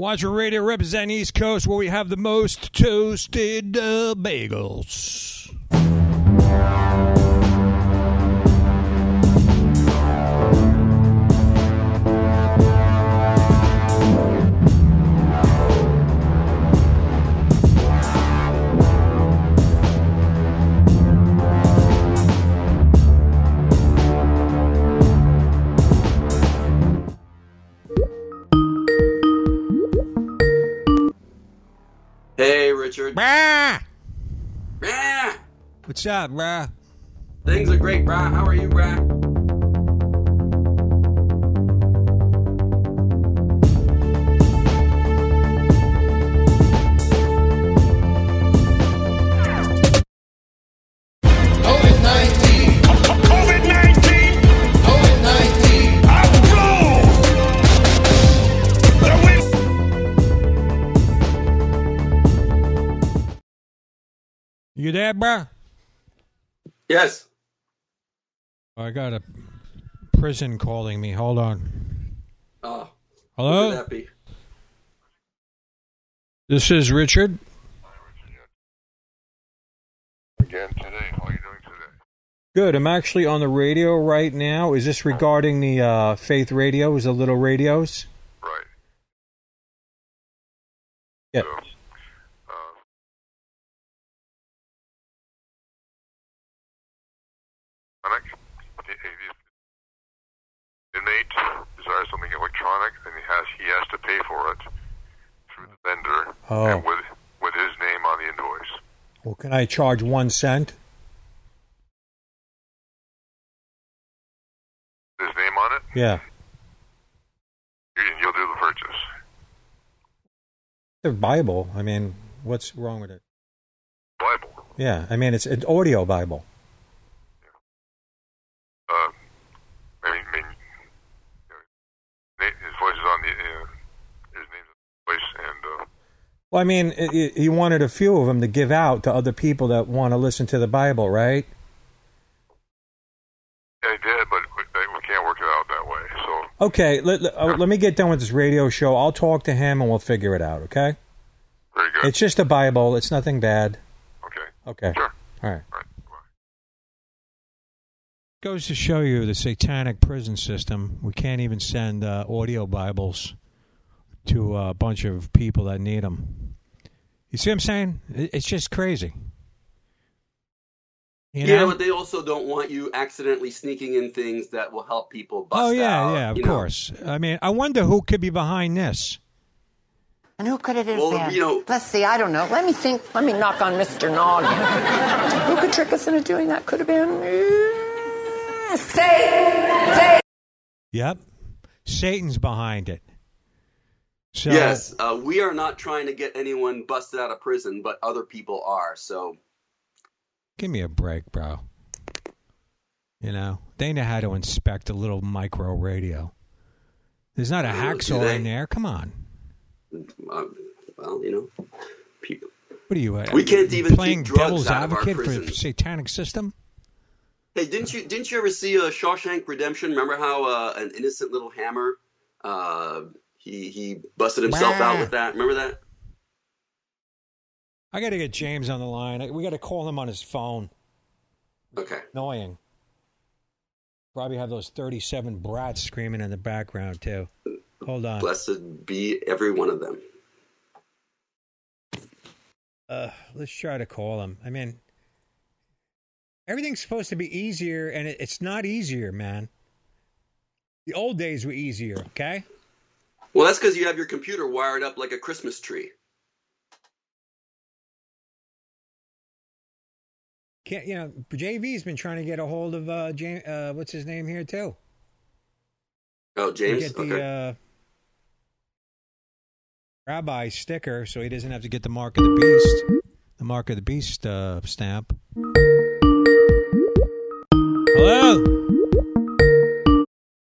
Watcher Radio representing East Coast, where we have the most toasted uh, bagels. Richard. Brah! Brah! What's up, bruh? Things are great, brah. How are you, brah? You there, bruh? Yes. I got a prison calling me. Hold on. Oh, Hello? would that be? This is Richard. Again today. How are you doing today? Good. I'm actually on the radio right now. Is this regarding the uh, Faith radios, the little radios? Right. Yeah. So, uh, electronic. He- he- Inmate desires something electronic, and he has he has to pay for it through the vendor Oh. and with with his name on the invoice. Well, can I charge one cent? His name on it, Yeah. you'll do the purchase. The Bible. I mean, what's wrong with it? Bible. Yeah. I mean, it's an audio Bible. Uh, I mean, I mean uh, his voice is on the uh, his name's on the voice, and uh, Well, I mean, i i he wanted a few of them to give out to other people that want to listen to the Bible, right? yeah, he did, but we, we can't work it out that way. So Okay, let, let, uh, let me get done with this radio show. I'll talk to him and we'll figure it out, okay? very good. It's just a Bible. It's nothing bad. okay. Okay. Sure. All right. All right. Bye. Goes to show you the satanic prison system. We can't even send uh, audio Bibles to a bunch of people that need them. You see what I'm saying? It's just crazy. You yeah, but they also don't want you accidentally sneaking in things that will help people bust oh yeah, out, yeah, of you know. course. I mean, I wonder who could be behind this. And who could it have Well, been? you know- Let's see, I don't know. Let me think. Let me knock on Mr. Noggin. who could trick us into doing that? Could have been. Uh, Satan. Say, say. Yep, Satan's behind it. So Yes, uh, we are not trying to get anyone busted out of prison, but other people are. So Give me a break, bro. You know, they know how to inspect a little micro radio. There's not a hacksaw in there. Come on. uh, well, you know, people. What are you? Uh, We can't even playing devil's out of our advocate for the satanic system. Hey, didn't you didn't you ever see uh, Shawshank Redemption? Remember how uh, an innocent little hammer, uh, he he busted himself Bah. out with that. Remember that? I got to get James on the line. We got to call him on his phone. Okay. Annoying. Probably have those thirty-seven brats screaming in the background too. Hold on. Blessed be every one of them. Uh, let's try to call him. I mean, everything's supposed to be easier, and it, it's not easier, man. The old days were easier, okay? Well, that's because you have your computer wired up like a Christmas tree. Can't you know? JV's been trying to get a hold of uh, James. Uh, what's his name here too? Oh, James. get the okay. uh, rabbi sticker, so he doesn't have to get the mark of the beast, the mark of the beast uh, stamp. Hello,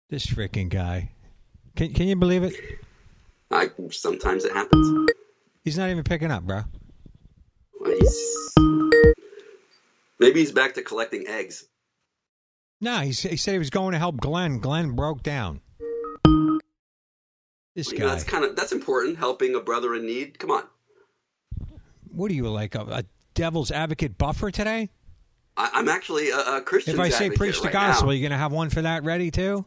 this freaking guy. Can can you believe it? I sometimes it happens. He's not even picking up, bro. Well, he's, maybe he's back to collecting eggs. No, he, he said he was going to help Glenn. Glenn broke down. This You know, guy. that's kind of that's important. Helping a brother in need. Come on. what are you like a, a devil's advocate buffer today? I, I'm actually a, a Christian. If I say preach the right gospel, now. you gonna have one for that ready too?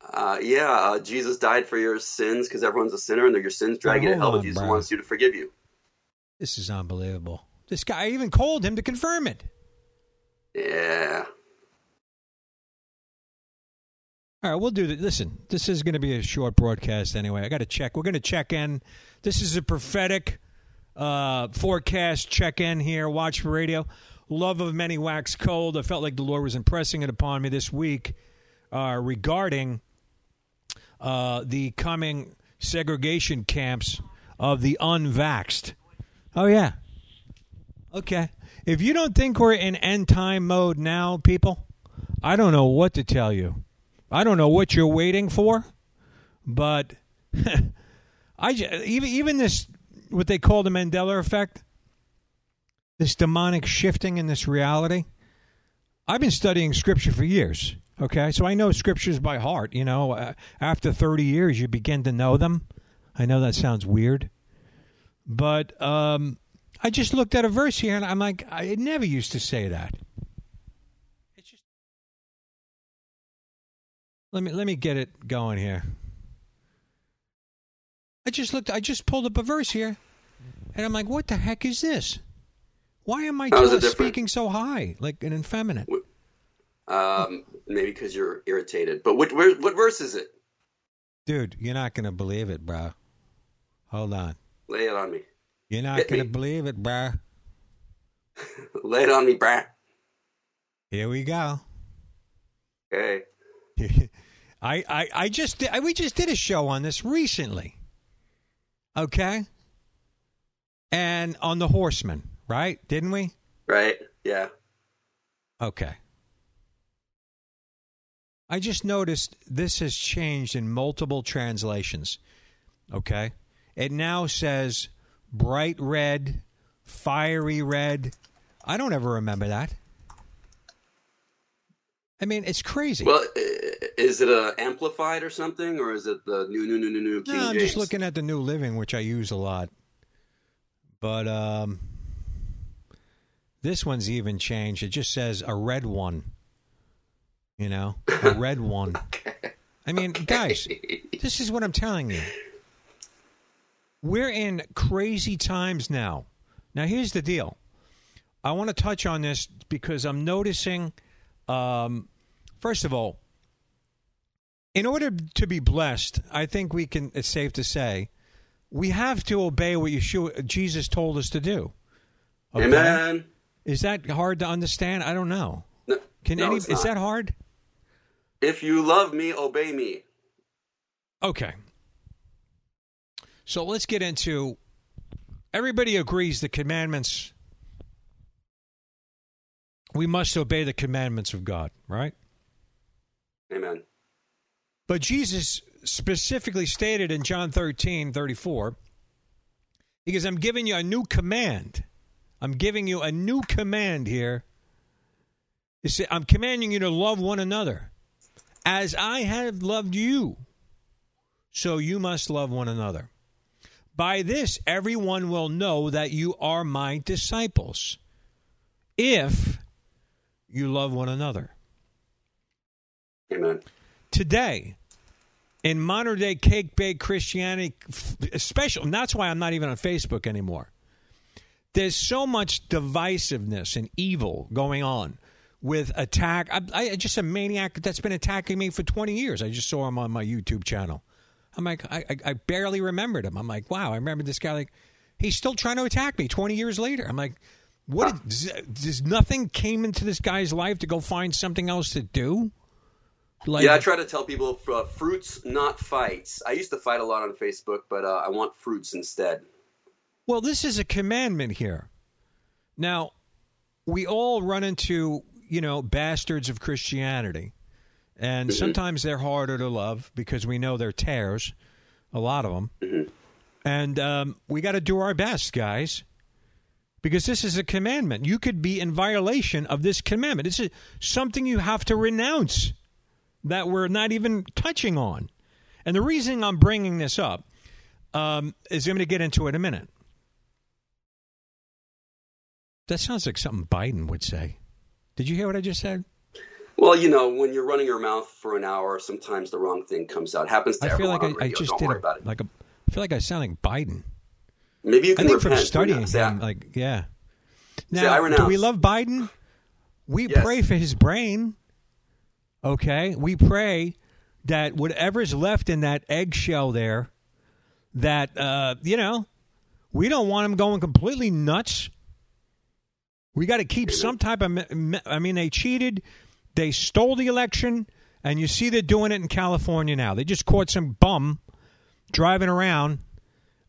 Uh, yeah, uh, Jesus died for your sins because everyone's a sinner, and they're your sins drag you to hell. But Jesus bro. wants you to forgive you. This is unbelievable. This guy I even called him to confirm it. Yeah. All right, we'll do that. Listen, this is going to be a short broadcast anyway. I got to check. We're going to check in. This is a prophetic uh, forecast check in here. Watch for radio. Love of many wax cold. I felt like the Lord was impressing it upon me this week uh, regarding uh, the coming segregation camps of the unvaxxed. Oh, yeah. Okay. If you don't think we're in end time mode now, people, I don't know what to tell you. I don't know what you're waiting for, but I even even this what they call the Mandela effect, this demonic shifting in this reality. I've been studying scripture for years. Okay, so I know scriptures by heart. You know, uh, after 30 years, you begin to know them. I know that sounds weird, but um, I just looked at a verse here and I'm like, I never used to say that. It's just let me let me get it going here. I just looked. I just pulled up a verse here, and I'm like, what the heck is this? Why am I it speaking so high, like an effeminate? Um, maybe because you're irritated. But what where, what verse is it? Dude, you're not gonna believe it, bro. Hold on. Lay it on me. You're not Hit gonna me. believe it, bro. Lay it on me, brah. Here we go. Okay. I, I, I just I, we just did a show on this recently. Okay? And on the horseman, right? Didn't we? Right. Yeah. Okay. I just noticed this has changed in multiple translations. Okay? It now says bright red, fiery red. I don't ever remember that. I mean, it's crazy. Well, is it uh, amplified or something, or is it the new, new, new, new, new King no, I'm James? just looking at the New Living, which I use a lot. But um, this one's even changed. It just says a red one. You know, a red one. I mean, guys, this is what I'm telling you. We're in crazy times now. Now, here's the deal. I want to touch on this because I'm noticing, um, first of all, in order to be blessed, I think we can. It's safe to say we have to obey what Yeshua, Jesus told us to do. Okay? Amen. Is that hard to understand? I don't know. No, Can no, any? Is that hard? If you love me, obey me. Okay. So let's get into. Everybody agrees the commandments. We must obey the commandments of God, right? Amen. But Jesus specifically stated in John 13, 34, he goes, I'm giving you a new command. I'm giving you a new command here. He said, I'm commanding you to love one another. As I have loved you, so you must love one another. By this, everyone will know that you are my disciples, if you love one another Amen. today in modern day cake baked Christianity, especially, and that's why I'm not even on Facebook anymore. There's so much divisiveness and evil going on with attack. I, I just a maniac that's been attacking me for 20 years. I just saw him on my YouTube channel. I'm like, I, I, I barely remembered him. I'm like, wow, I remember this guy. Like, he's still trying to attack me 20 years later. I'm like, what? Does, does nothing came into this guy's life to go find something else to do? Like, yeah, I try to tell people uh, fruits, not fights. I used to fight a lot on Facebook, but uh, I want fruits instead. Well, this is a commandment here. Now, we all run into, you know, bastards of Christianity. And sometimes they're harder to love because we know they're tears, a lot of them. And um, we got to do our best, guys, because this is a commandment. You could be in violation of this commandment. This is something you have to renounce that we're not even touching on. And the reason I'm bringing this up um, is I'm going to get into it in a minute. That sounds like something Biden would say. Did you hear what I just said? Well, you know, when you're running your mouth for an hour, sometimes the wrong thing comes out. Happens to I feel everyone like I, I just Don't did worry a, about it. like a. I feel like I sound like Biden. Maybe you I can think from repent. studying Say, him, like yeah. I Now, do we love Biden? We Yes. pray for his brain. Okay, we pray that whatever's left in that eggshell there, that uh, you know, we don't want him going completely nuts. We got to keep some type of. I mean, they cheated, they stole the election, and you see they're doing it in California now. They just caught some bum driving around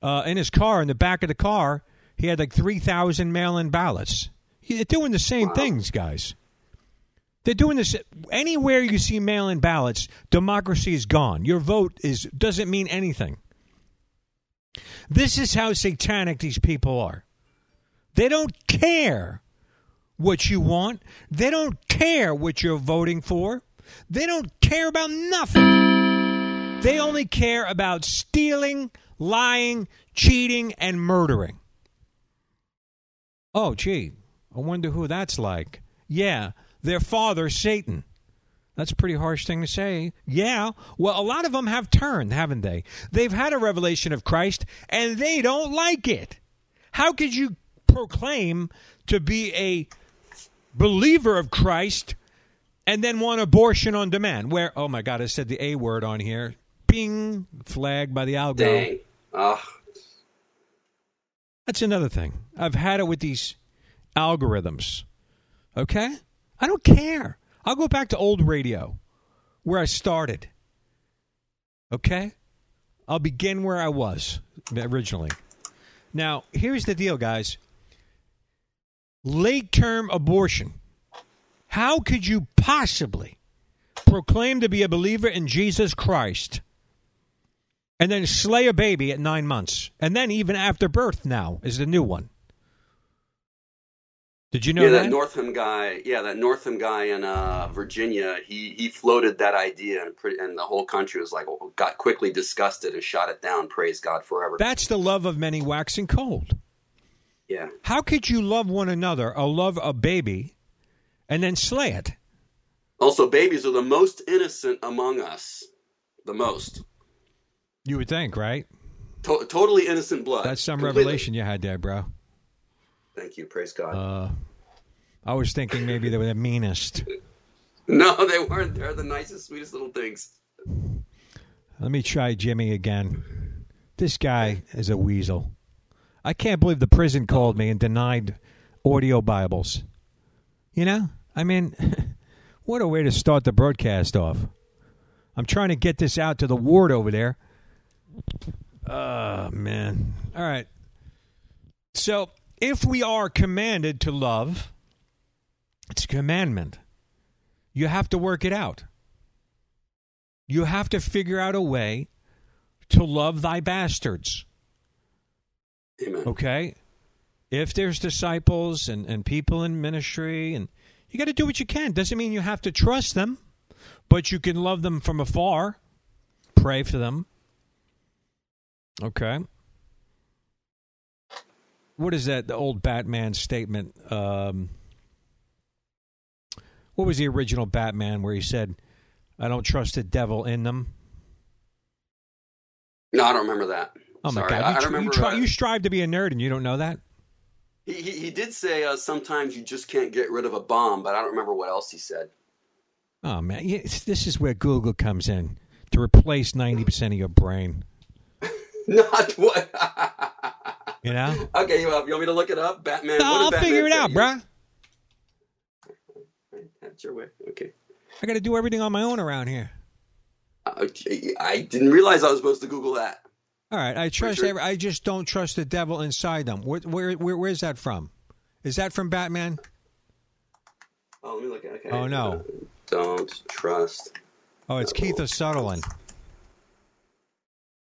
uh, in his car. In the back of the car, he had like three thousand mail-in ballots. They're doing the same things, guys. They're doing this anywhere you see mail-in ballots. Democracy is gone. Your vote is doesn't mean anything. This is how satanic these people are. They don't care what you want. They don't care what you're voting for. They don't care about nothing. They only care about stealing, lying, cheating, and murdering. Oh, gee, I wonder who that's like. Yeah, their father, Satan. That's a pretty harsh thing to say. Yeah. Well, a lot of them have turned, haven't they? They've had a revelation of Christ and they don't like it. How could you proclaim to be a believer of Christ and then want abortion on demand? Where, oh my God, I said the A word on here. Bing, flagged by the algo. Dang. Ah, That's another thing. I've had it with these algorithms. Okay? I don't care. I'll go back to old radio where I started. Okay? I'll begin where I was originally. Now, here's the deal, guys. Late term abortion. How could you possibly proclaim to be a believer in Jesus Christ and then slay a baby at nine months, and then even after birth now is the new one. Did you know yeah, that? that Northam guy. Yeah, that Northam guy in uh, Virginia. He he floated that idea, and pretty, and the whole country was like got quickly disgusted and shot it down. Praise God forever. That's the love of many waxing cold. Yeah. How could you love one another or love a baby and then slay it? Also, babies are the most innocent among us. The most. You would think, right? To- totally innocent blood. That's some Completely. revelation you had there, bro. Thank you. Praise God. Uh, I was thinking maybe they were the meanest. no, they weren't. They're the nicest, sweetest little things. Let me try Jimmy again. This guy is a weasel. I can't believe the prison called me and denied audio Bibles. You know? I mean, what a way to start the broadcast off. I'm trying to get this out to the ward over there. Oh, man. All right. So, if we are commanded to love, it's a commandment. You have to work it out. You have to figure out a way to love thy bastards. Amen. Okay? If there's disciples and, and people in ministry, and you got to do what you can. Doesn't mean you have to trust them, but you can love them from afar, pray for them. Okay? What is that, the old Batman statement? Um, what was the original Batman where he said, I don't trust the devil in them? No, I don't remember that. Oh my Sorry. God! You, I remember. you, try, uh, you strive to be a nerd, and you don't know that. he, he he did say uh, sometimes you just can't get rid of a bomb, but I don't remember what else he said. Oh man, yeah, this is where Google comes in to replace ninety percent of your brain. Not what. You know? okay, you, uh, you want me to look it up? Batman. No, I'll Batman figure it out, bruh. That's your way. Okay. I got to do everything on my own around here. Uh, I didn't realize I was supposed to Google that. All right, I trust. sure. Every, I just don't trust the devil inside them. Where, where, where, where's that from? Is that from Batman? Oh, let me look at. Okay. Oh, no. Uh, don't trust. Oh, it's Kiefer Sutherland.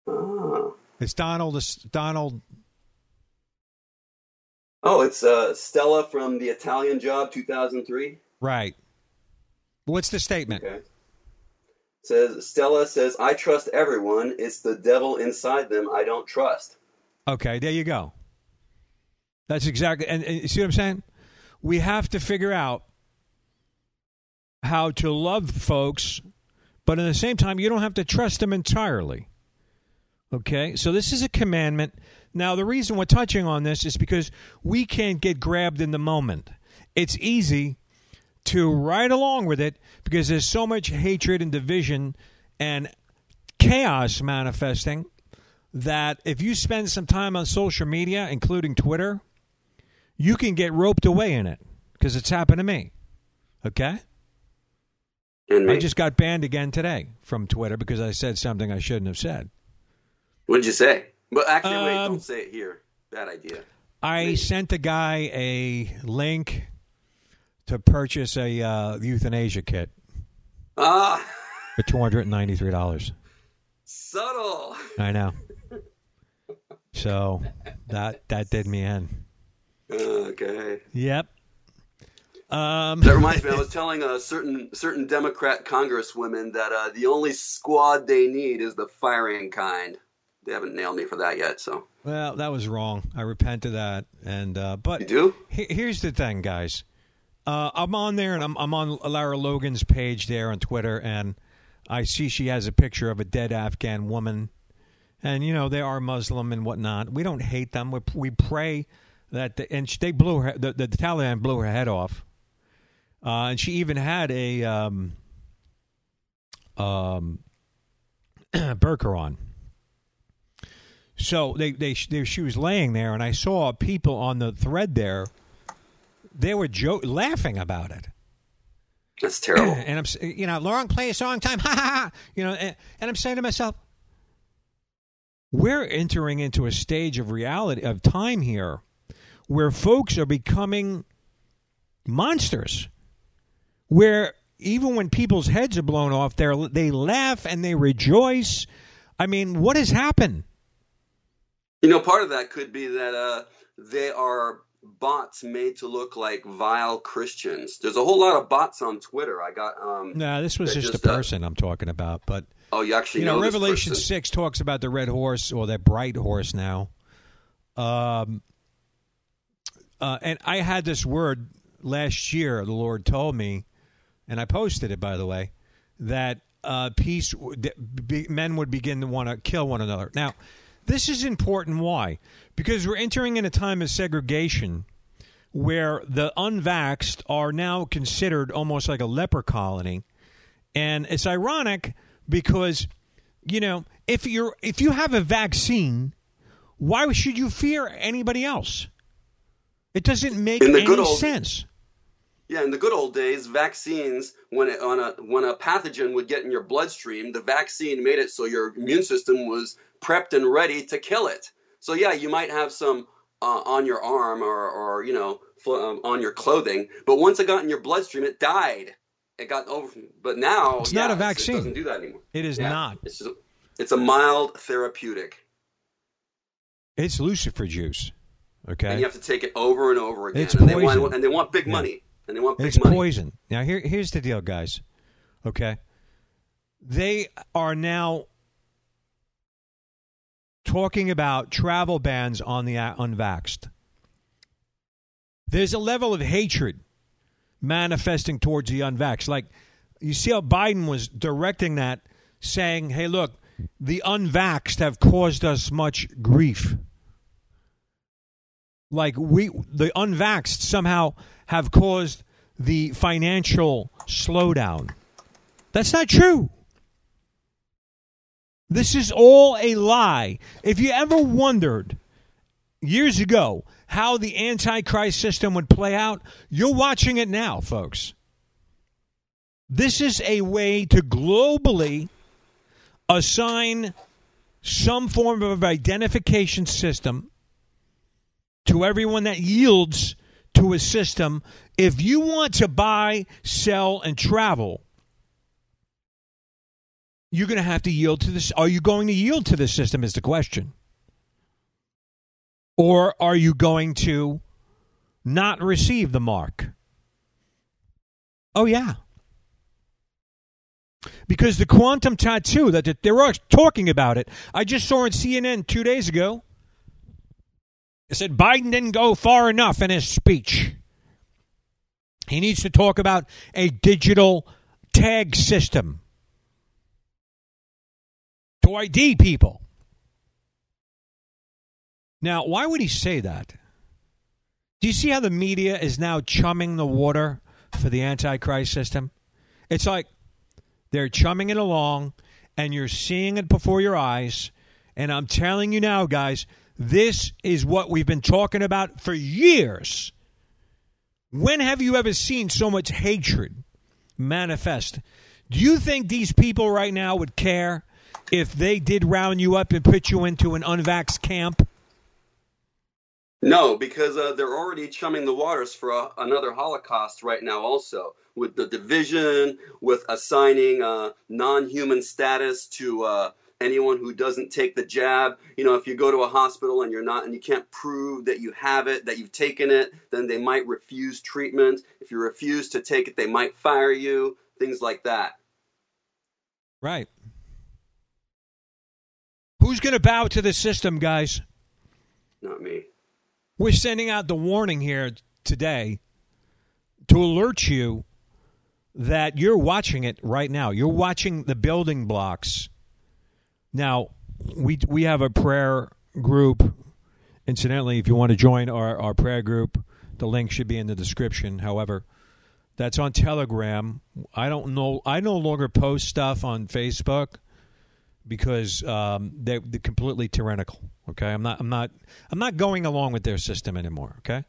Ah. It's Donald. Donald. Oh, it's uh, Stella from the Italian Job, 2003. Right. What's the statement? Okay. Says Stella says I trust everyone. It's the devil inside them I don't trust. Okay, there you go. That's exactly, and, and see what I'm saying? We have to figure out how to love folks, but at the same time, you don't have to trust them entirely. Okay, so this is a commandment. Now, the reason we're touching on this is because we can't get grabbed in the moment. It's easy to ride along with it because there's so much hatred and division and chaos manifesting that if you spend some time on social media, including Twitter, you can get roped away in it because it's happened to me. Okay? And I just got banned again today from Twitter because I said something I shouldn't have said. what did you say? Well, actually, wait, Um, don't say it here. Bad idea. I sent the guy a link to purchase a uh, euthanasia kit Ah, for two hundred and ninety three dollars. subtle. I know. So that that did me in. Okay. Yep. Um, That reminds me, I was telling a certain certain Democrat congresswomen that uh, the only squad they need is the firing kind. They haven't nailed me for that yet, so well, that was wrong. I repent of that. And uh, but you do. he- here's the thing, guys. Uh, I'm on there, and I'm I'm on Lara Logan's page there on Twitter, and I see she has a picture of a dead Afghan woman, and you know they are Muslim and whatnot. We don't hate them. We we pray that the, and they blew her the, the Taliban blew her head off, uh, and she even had a um um burqa on. So they, they they she was laying there, and I saw people on the thread there. They were jo- laughing about it, That's terrible. and I'm you know, long play a song time, ha ha ha. You know, and, and I'm saying to myself, we're entering into a stage of reality of time here, where folks are becoming monsters, where even when people's heads are blown off, they they laugh and they rejoice. I mean, what has happened? You know, part of that could be that uh, they are bots made to look like vile Christians. There's a whole lot of bots on Twitter. I got. Um, No, this was just, just, a uh, person I'm talking about. But oh, you actually you know, this Revelation six talks about the red horse or that bright horse now. Um, uh, and I had this word last year. The Lord told me, and I posted it by the way, that uh, peace that be, men would begin to want to kill one another. Now, this is important. Why? Because we're entering in a time of segregation where the unvaxxed are now considered almost like a leper colony. And it's ironic because, you know, if you're if you have a vaccine, why should you fear anybody else? It doesn't make any old- sense. Yeah, in the good old days, vaccines when it, on a when a pathogen would get in your bloodstream, the vaccine made it so your immune system was prepped and ready to kill it. So yeah, you might have some uh, on your arm or or you know um, on your clothing, but once it got in your bloodstream, it died. It got over. But now It's not a vaccine. It doesn't do that anymore. It is Yeah, not. It's just, it's a mild therapeutic, It's Lucifer juice. Okay. And you have to take it over and over again. It's and they poison. want and they want big Yeah. money, and they want big It's money. poison. Now here here's the deal, guys. Okay. They are now talking about travel bans on the uh, unvaxxed. There's a level of hatred manifesting towards the unvaxxed. Like you see how Biden was directing that, saying, "Hey, look, the unvaxxed have caused us much grief." Like we, the unvaxxed somehow have caused the financial slowdown. That's not true. This is all a lie. If you ever wondered years ago how the Antichrist system would play out, you're watching it now, folks. This is a way to globally assign some form of identification system to everyone that yields to a system. If you want to buy, sell, and travel, you're going to have to yield to this. Are you going to yield to the system? Is the question. Or are you going to not receive the mark? Oh, yeah. because the quantum tattoo that that they're talking about it. I just saw on CNN two days ago. It said Biden didn't go far enough in his speech. He needs to talk about a digital tag system to ID people. Now, why would he say that? Do you see how the media is now chumming the water for the Antichrist system? It's like they're chumming it along, and you're seeing it before your eyes. And I'm telling you now, guys, this is what we've been talking about for years. When have you ever seen so much hatred manifest? Do you think these people right now would care if they did round you up and put you into an unvaxxed camp? No, because uh, they're already chumming the waters for a, another Holocaust right now, also with the division, with assigning uh, non-human status to uh, anyone who doesn't take the jab. You know, if you go to a hospital and you're not, and you can't prove that you have it, that you've taken it, then they might refuse treatment. If you refuse to take it, they might fire you. Things like that. Right. Who's going to bow to the system, guys? Not me. We're sending out the warning here today to alert you that you're watching it right now. You're watching the building blocks. Now, we we have a prayer group. Incidentally, if you want to join our, our prayer group, the link should be in the description. However, that's on Telegram. I don't know. I no longer post stuff on Facebook because um, they're, they're completely tyrannical. Okay, I'm not. I'm not. I'm not going along with their system anymore. Okay,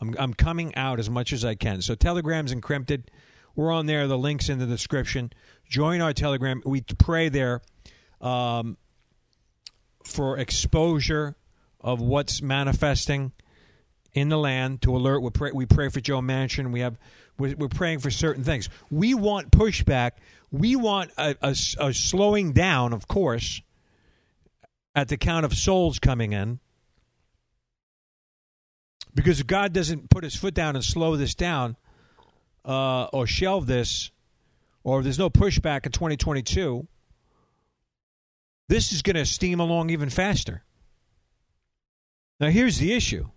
I'm. I'm coming out as much as I can. So Telegram's encrypted. We're on there. The links in the description. Join our Telegram. We pray there um, for exposure of what's manifesting in the land to alert. We pray, we pray for Joe Manchin. We have we're, we're praying for certain things. We want pushback. We want a, a, a slowing down, of course, at the count of souls coming in. Because if God doesn't put his foot down and slow this down uh, or shelve this, or there's no pushback in 2022, this is going to steam along even faster. Now, here's the issue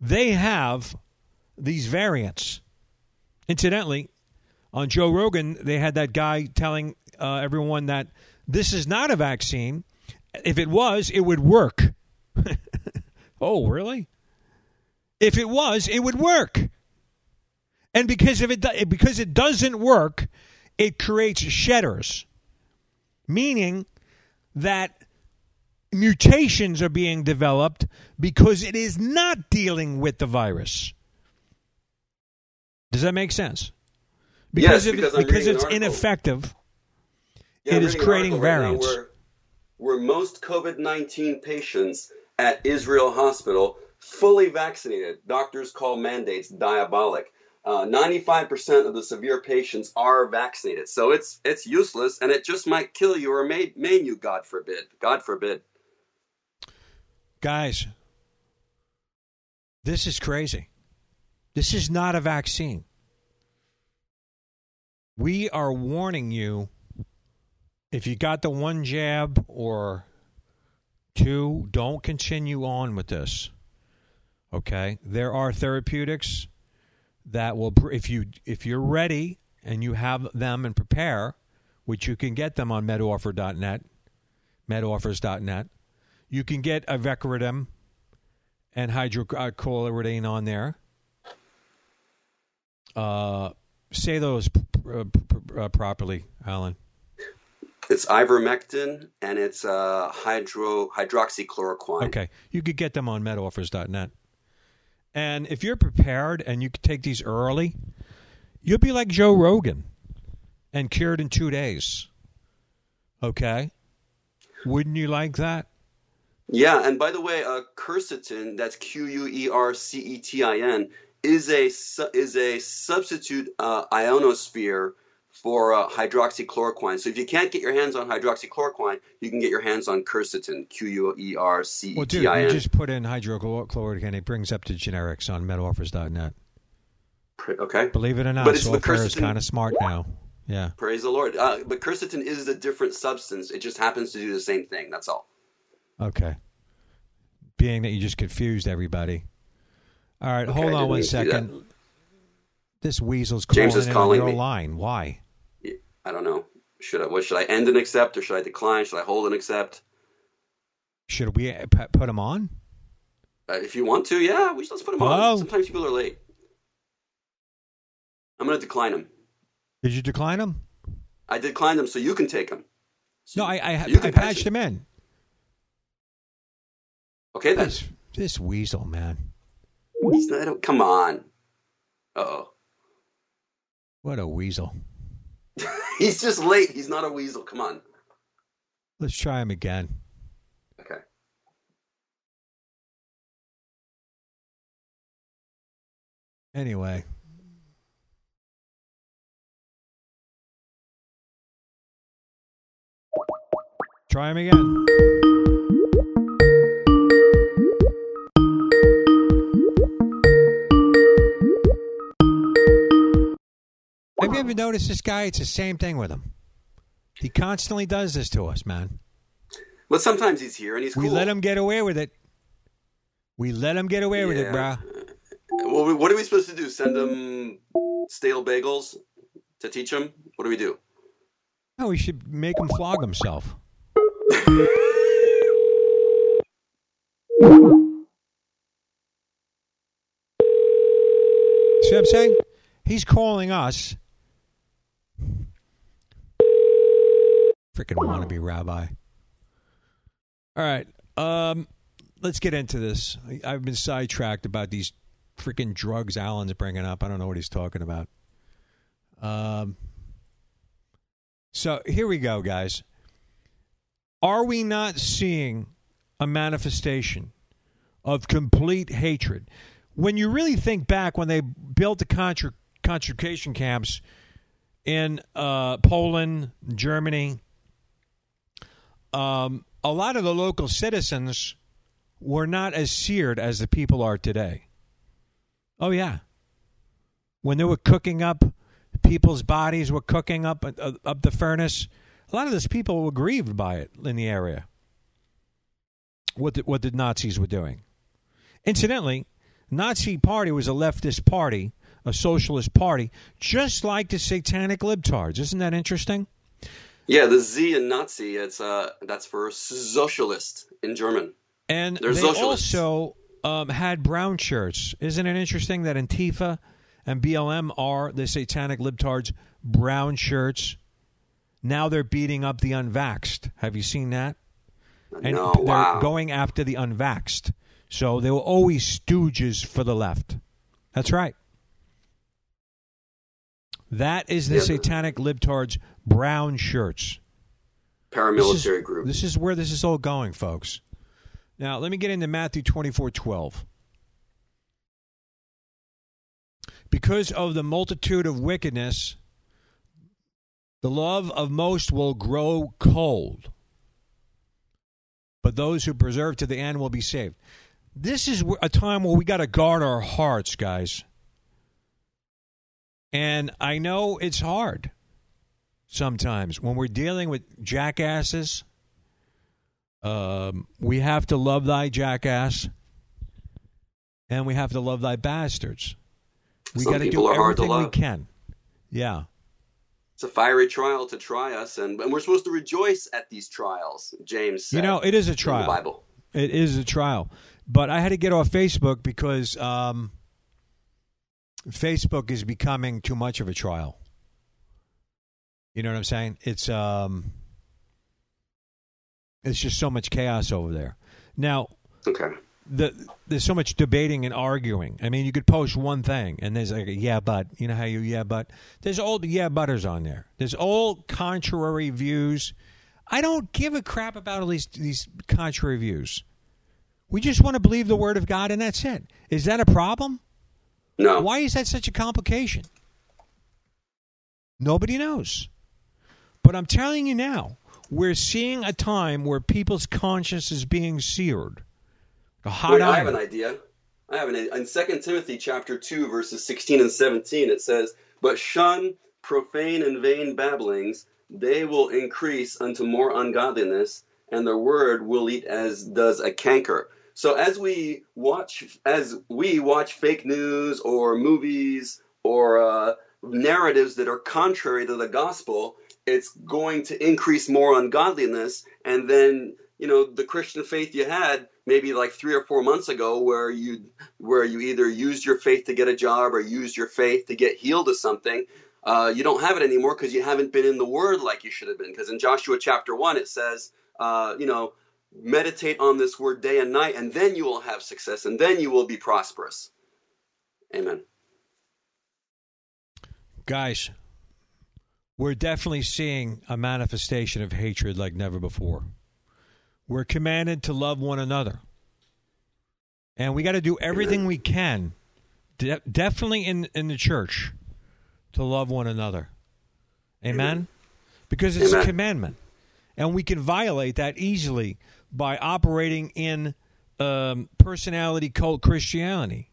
they have these variants. Incidentally, on Joe Rogan, they had that guy telling uh, everyone that this is not a vaccine. If it was, it would work. oh, really? If it was, it would work. And because if it because it doesn't work, it creates shedders, meaning that mutations are being developed because it is not dealing with the virus. Does that make sense? Because yes, because, because it's ineffective, yeah, it is creating variants. Right most COVID 19 patients at Israel Hospital fully vaccinated. Doctors call mandates diabolic. Uh, 95% of the severe patients are vaccinated. So it's it's useless and it just might kill you or may, maim you, God forbid. God forbid. Guys, this is crazy. This is not a vaccine. We are warning you if you got the one jab or two, don't continue on with this. Okay? There are therapeutics that will if you if you're ready and you have them and prepare, which you can get them on medoffer.net, medoffers.net. You can get ivecradine and hydrocortisone on there. Uh, say those uh, uh, properly, Alan. It's ivermectin and it's uh, hydro hydroxychloroquine. Okay, you could get them on medoffers.net. And if you're prepared and you take these early, you'll be like Joe Rogan and cured in two days. Okay? Wouldn't you like that? Yeah, and by the way, uh, quercetin, that's Q U E R C E T I N, is a is a substitute uh, ionophore for uh, hydroxychloroquine. So if you can't get your hands on hydroxychloroquine, you can get your hands on quercetin, Q U E R C E Well, dude, you just put in hydrochloroquine. And it brings up the generics on medoffers.net. Okay. Believe it or not, But it's is kind of smart now. Yeah. Praise the Lord. Uh, but quercetin is a different substance. It just happens to do the same thing. That's all. Okay. Being that you just confused everybody. All right, Okay, hold on one mean to do that. second. This weasel's calling James is in calling your me. line. Why? I don't know. Should I? What should I end and accept, or should I decline? Should I hold and accept? Should we uh, put him on? Uh, if you want to, yeah, we should, let's put him Hello? on. Sometimes people are late. I'm going to decline him. Did you decline him? I declined him so you can take him. So No, I I, you can I patch patched it. him in. Okay then. This this weasel man. He's not, I don't- come on. Uh oh. What a weasel. He's just late. He's not a weasel. Come on. Let's try him again. Okay. Anyway. Try him again. Ever noticed this guy? It's the same thing with him. He constantly does this to us, man. But sometimes he's here and he's We let him get away with it. We let him get away with it, bro. Well, what are we supposed to do? Send him stale bagels to teach him? What do we do? No, we should make him flog himself. See what I'm saying? He's calling us. Freaking wannabe rabbi. All right. Um, let's get into this. I've been sidetracked about these freaking drugs Alan's bringing up. I don't know what he's talking about. Um, so here we go, guys. Are we not seeing a manifestation of complete hatred? When you really think back, when they built the contra- concentration camps in uh, Poland, Germany, um, a lot of the local citizens were not as seared as the people are today. Oh, yeah. When they were cooking up, people's bodies were cooking up uh, up the furnace. A lot of those people were grieved by it in the area. What the, what the Nazis were doing. Incidentally, Nazi Party was a leftist party, a socialist party, just like the Satanic Libtards. Isn't that interesting? Yeah, the Z in Nazi, it's uh, that's for socialist in German. And They're they socialists. also um, had brown shirts. Isn't it interesting that Antifa and BLM are the Satanic Libtards' brown shirts? Now they're beating up the unvaxxed. Have you seen that? And no, they're wow. going after the unvaxxed. So they were always stooges for the left. That's right. That is the Yeah. Satanic Libtards' brown shirts. Paramilitary this is, group. This is where this is all going, folks. Now, let me get into Matthew twenty four twelve. Because of the multitude of wickedness, the love of most will grow cold. But those who preserve to the end will be saved. This is a time where we got to guard our hearts, guys. And I know it's hard sometimes when we're dealing with jackasses. Um, we have to love thy jackass, and we have to love thy bastards. We got to do are hard to everything we can. Yeah, It's a fiery trial to try us, and, and we're supposed to rejoice at these trials. James said you know it is a trial. Bible. It is a trial, but I had to get off Facebook because um, Facebook is becoming too much of a trial. You know what I'm saying? It's um, it's just so much chaos over there. Now, Okay. the there's so much debating and arguing. I mean, you could post one thing and there's like a yeah, but you know how you yeah, but there's old yeah, butters on there. There's all contrary views. I don't give a crap about all these these contrary views. We just want to believe the word of God and that's it. Is that a problem? No. Why is that such a complication? Nobody knows. But I'm telling you now, we're seeing a time where people's conscience is being seared. A hot Wait, I have an idea. I have an in Second Timothy chapter two verses sixteen and seventeen. It says, "But shun profane and vain babblings, they will increase unto more ungodliness, and their word will eat as does a canker. So as we watch, as we watch fake news or movies or uh, narratives that are contrary to the gospel, it's going to increase more ungodliness, and then you know the Christian faith you had maybe like three or four months ago, where you where you either used your faith to get a job or used your faith to get healed of something. Uh, you don't have it anymore because you haven't been in the Word like you should have been. Because in Joshua chapter one, it says, uh, you know, meditate on this word day and night, and then you will have success, and then you will be prosperous. Amen. Guys, we're definitely seeing a manifestation of hatred like never before. We're commanded to love one another. And we got to do everything we can, de- definitely in, in the church, to love one another. Amen? Because it's a commandment. And we can violate that easily by operating in um, personality cult Christianity,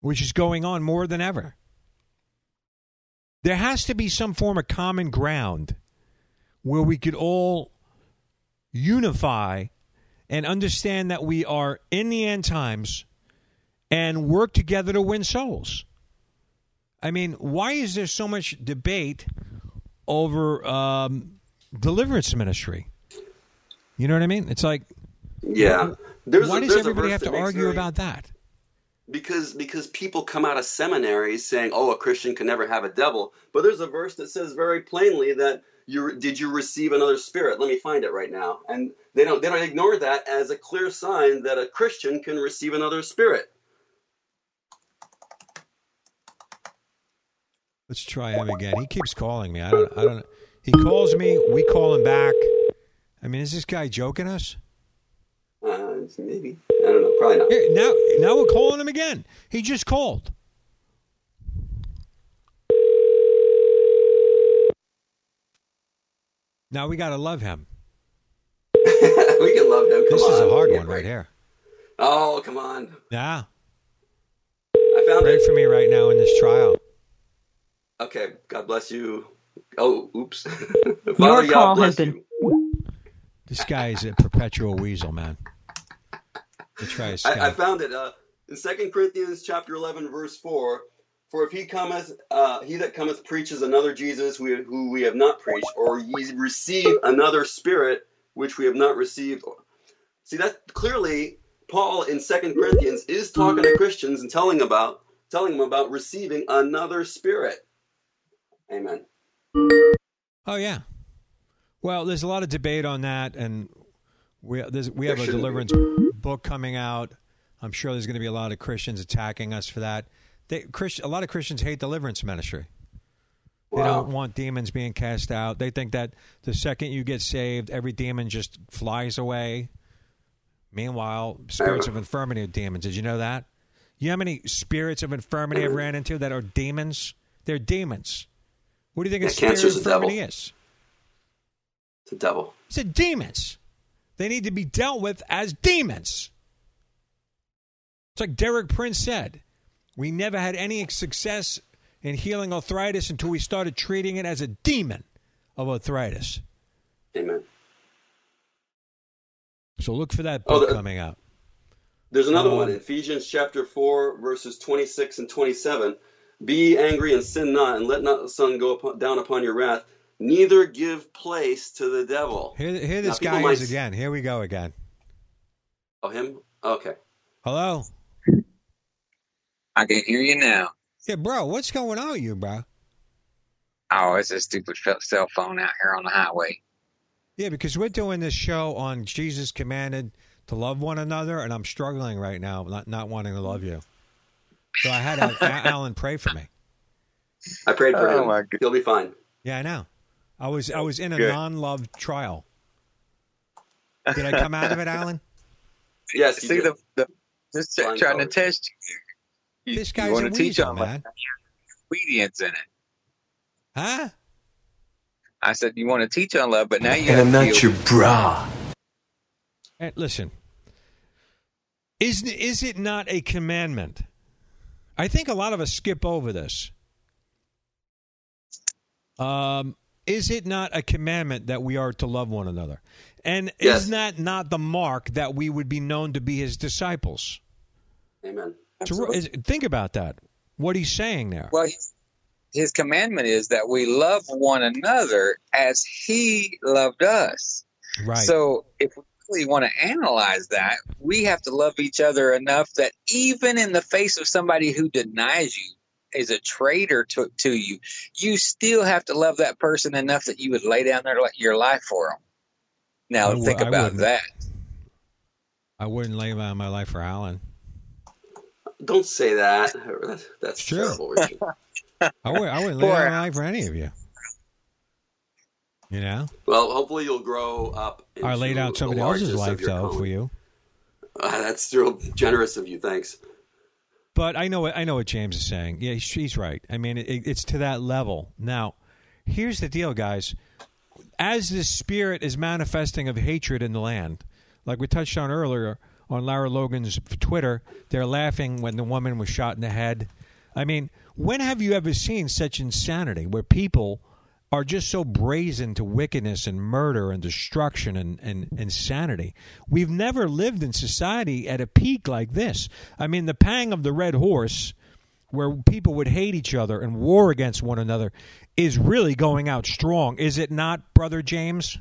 which is going on more than ever. There has to be some form of common ground where we could all unify and understand that we are in the end times and work together to win souls. I mean, why is there so much debate over um, deliverance ministry? You know what I mean? It's like, Yeah. There's why a, does everybody have to argue very- about that? because because people come out of seminaries saying, "Oh, a Christian can never have a devil," but there's a verse that says very plainly that you did you receive another spirit. Let me find it right now, and they don't they don't ignore that as a clear sign that a Christian can receive another spirit. Let's try him again. He keeps calling me. I don't. I don't. He calls me. We call him back. I mean, is this guy joking us? Uh, maybe I don't know, probably not. Here, now, now we're calling him again. He just called. Now we got to love him. we can love him. Come This is a hard one break. right here. Oh, come on! Yeah, I found pray it. for me right now in this trial. Okay, God bless you. Oh, oops. Your Father, God call has been- This guy is a perpetual weasel, man. Let's try I, I found it uh, in Second Corinthians chapter eleven, verse four. For if he cometh, uh, he that cometh preaches another Jesus we, who we have not preached, or ye receive another Spirit which we have not received. See that clearly, Paul in Second Corinthians is talking to Christians and telling about telling them about receiving another Spirit. Amen. Oh yeah. Well, there's a lot of debate on that, and we there's, we have a deliverance book coming out. I'm sure there's going to be a lot of Christians attacking us for that. They, Christ, a lot of Christians hate deliverance ministry. They Wow. don't want demons being cast out. They think that the second you get saved, every demon just flies away. Meanwhile, spirits of infirmity are demons. Did you know that? You know how many spirits of infirmity I've ran into that are demons? They're demons. What do you think Yeah, cancer's a devil. is? It's a devil. It's a demons. They need to be dealt with as demons. It's like Derek Prince said. We never had any success in healing arthritis until we started treating it as a demon of arthritis. Amen. So look for that Oh, book the- coming out. There's another Um, one, Ephesians chapter 4, verses 26 and 27. Be angry and sin not, and let not the sun go upon, down upon your wrath. Neither give place to the devil. Here, here Now, this people guy might is s- again. Here we go again. Oh, him? Okay. Hello? I can hear you now. Yeah, bro, what's going on with you, bro? Oh, it's a stupid cell phone out here on the highway. Yeah, because we're doing this show on Jesus commanded to love one another, and I'm struggling right now, not not wanting to love you. So I had uh, Al- Alan pray for me. I prayed for Oh, him. He'll be fine. Yeah, I know. I was I was in a Good. non-love trial. Did I come out of it, Alan? Yes, you See did. the, the just t- Fine trying to test you. You, This you guy's want a to teach on man. obedience in it. Huh? I said you want to teach on love, but now you And I'm not deal- your bra. Hey, listen. Is is it not a commandment? I think a lot of us skip over this. Um, is it not a commandment that we are to love one another? And Yes. is that not the mark that we would be known to be his disciples? Amen. So, is, think about that. What he's saying there. Well, his, commandment is that we love one another as he loved us. right. So if really want to analyze that, we have to love each other enough that even in the face of somebody who denies you, is a traitor to, to you, you still have to love that person enough that you would lay down their, your life for them. Now I think about wouldn't. that. I wouldn't lay down my life for Alan. Don't say that. That's, that's True. terrible, Richard. I, would, I wouldn't lay down my life for any of you. You know? well, hopefully you'll grow up. Laid out the somebody else's life, though, calling. for you. Uh, that's real generous of you. Thanks. But I know what I know what James is saying. Yeah, he's, he's right. I mean, it, it's to that level. Now, here's the deal, guys. As this spirit is manifesting of hatred in the land, like we touched on earlier on Lara Logan's Twitter, they're laughing when the woman was shot in the head. I mean, when have you ever seen such insanity where people are just so brazen to wickedness and murder and destruction and, and insanity. We've never lived in society at a peak like this. I mean, the pang of the red horse, where people would hate each other and war against one another, is really going out strong. Is it not, Brother James?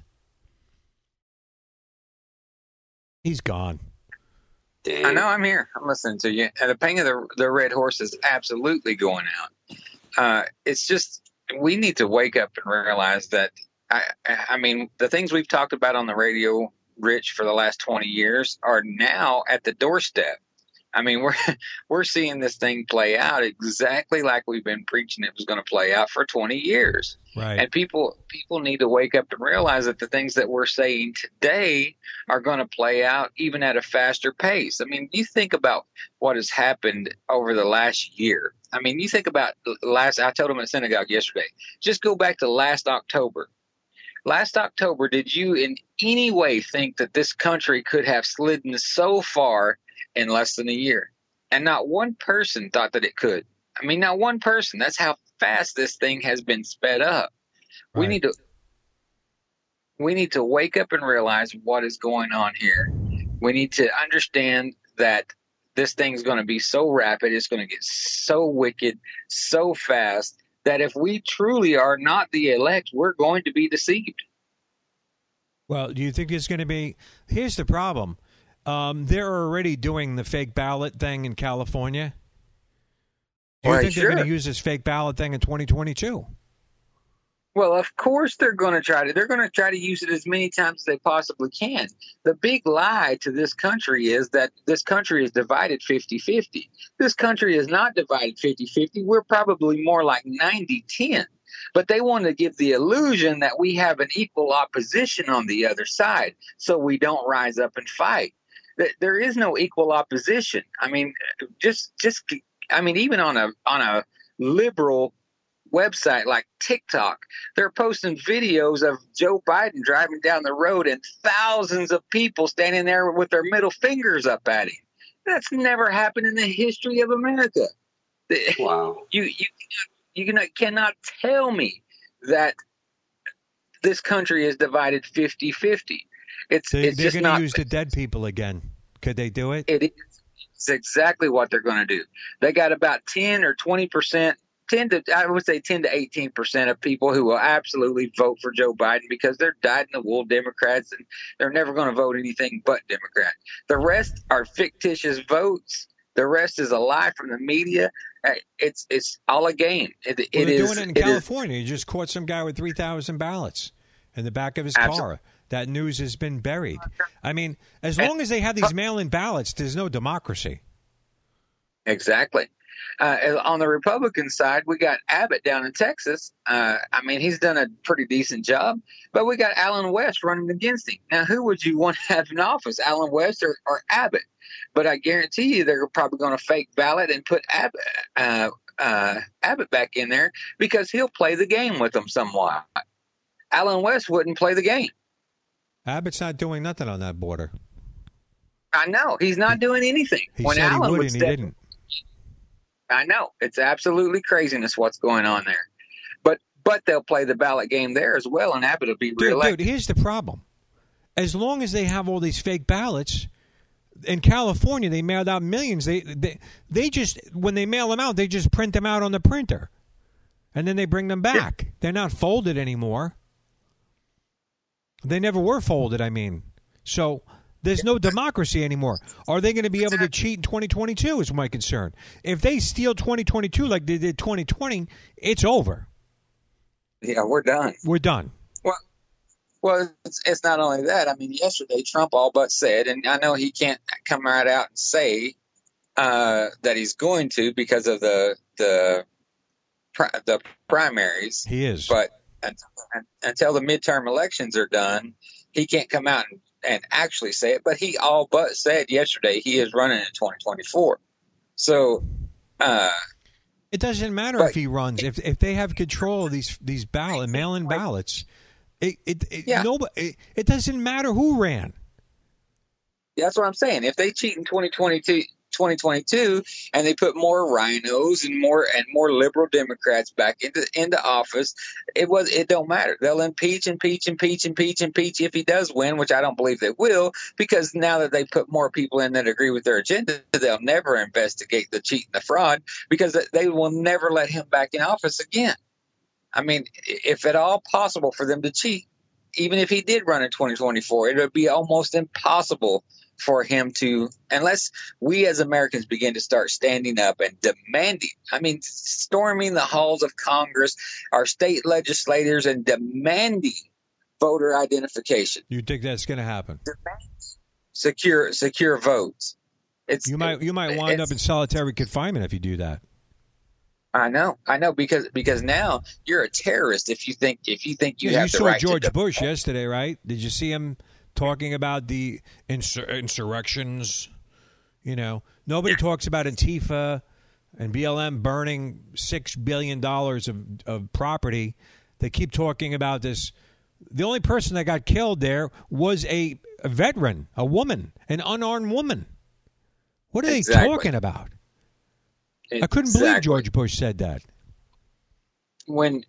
He's gone. Dang. I know I'm here. I'm listening to you. And the pain of the the red horse is absolutely going out. Uh, it's just we need to wake up and realize that. I, I mean, the things we've talked about on the radio, Rich, for the last 20 years are now at the doorstep. I mean, we're we're seeing this thing play out exactly like we've been preaching it was going to play out for 20 years. Right. And people people need to wake up and realize that the things that we're saying today are going to play out even at a faster pace. I mean, you think about what has happened over the last year. I mean, you think about last. I told them at synagogue yesterday. Just go back to last October. Last October, did you in any way think that this country could have slidden so far in less than a year? And not one person thought that it could. I mean, not one person. That's how fast this thing has been sped up. We need to we need to wake up and realize what is going on here. We need to understand that this thing's going to be so rapid, it's going to get so wicked, so fast that if we truly are not the elect, we're going to be deceived. Well, do you think it's going to be? Here's the problem. Um, they're already doing the fake ballot thing in California. Do you Why, think they're going to use this fake ballot thing in 2022? Well, of course they're going to try to. They're going to try to use it as many times as they possibly can. The big lie to this country is that this country is divided 50-50. This country is not divided 50-50. We're probably more like 90-10. But they want to give the illusion that we have an equal opposition on the other side, so we don't rise up and fight. Th- There is no equal opposition. I mean, just just I mean, even on a on a liberal website like TikTok, they're posting videos of Joe Biden driving down the road and thousands of people standing there with their middle fingers up at him. That's never happened in the history of America. Wow. You you you cannot, cannot tell me that this country is divided 50-50. It's They, it's they're going to use the dead people again. Could they do it? it is it's exactly what they're going to do. They got about 10 or 20 percent, 10 to I would say 10 to 18 percent of people who will absolutely vote for Joe Biden because they're dyed in the wool Democrats and they're never going to vote anything but Democrat. The rest are fictitious votes. The rest is a lie from the media. Uh, It's it's all a game. It, Well, it they're is- doing it in it is- California. You just caught some guy with 3,000 ballots in the back of his Absolutely. car. That news has been buried. I mean, as long as they have these mail in ballots, there's no democracy. Exactly. Uh, on the Republican side, we got Abbott down in Texas. Uh, I mean, he's done a pretty decent job, but we got Allen West running against him. Now, who would you want to have in office, Allen West or, or Abbott? But I guarantee you, they're probably going to fake ballot and put Abbott, uh, uh, Abbott back in there because he'll play the game with them somewhat. Allen West wouldn't play the game. Abbott's not doing nothing on that border. I know he's not doing anything. He when said Alan he would, and he step didn't. I know it's absolutely craziness what's going on there. But but they'll play the ballot game there as well, and Abbott will be Dude, reelected. dude, here's the problem. As long as they have all these fake ballots, in California they mailed out millions. They they they just when they mail them out, they just print them out on the printer, and then they bring them back. They're not folded anymore. They never were folded. I mean, so there's no democracy anymore. Are they going to be able to cheat in 2022? Is my concern. If they steal 2022 like they did 2020, it's over. Yeah, we're done. We're done. Well, well, it's, it's not only that. I mean, yesterday Trump all but said, and I know he can't come right out and say uh, that he's going to because of the the the primaries, He is. but until, until the midterm elections are done, he can't come out and, and actually say it. But he all but said yesterday he is running in 2024. So. Uh, It doesn't matter But- if he runs. If if they have control of these these ballot mail in ballots, it it it, Yeah. nobody, it it doesn't matter who ran. That's what I'm saying. If they cheat in 2022, 2022 and they put more RINOs and more and more liberal Democrats back into into office, it was it don't matter. They'll impeach, impeach, impeach, impeach, impeach if he does win, which I don't believe they will, because now that they put more people in that agree with their agenda, they'll never investigate the cheat and the fraud because they will never let him back in office again. I mean, if at all possible for them to cheat, even if he did run in 2024, it would be almost impossible for him to, unless we as Americans begin to start standing up and demanding, I mean, storming the halls of Congress, our state legislators, and demanding voter identification, You think that's going to happen? secure secure votes. It's You might you might wind up in solitary confinement if you do that. I know, I know, because because now you're a terrorist if you think if you think you Yeah, have you saw right George Bush yesterday, right? Did you see him talking about the insur- insurrections? You know, nobody talks about Antifa and BLM burning six billion dollars of of property. They keep talking about this. The only person that got killed there was a, a veteran, a woman, an unarmed woman. What are Exactly. they talking about? I couldn't believe George Bush said that. when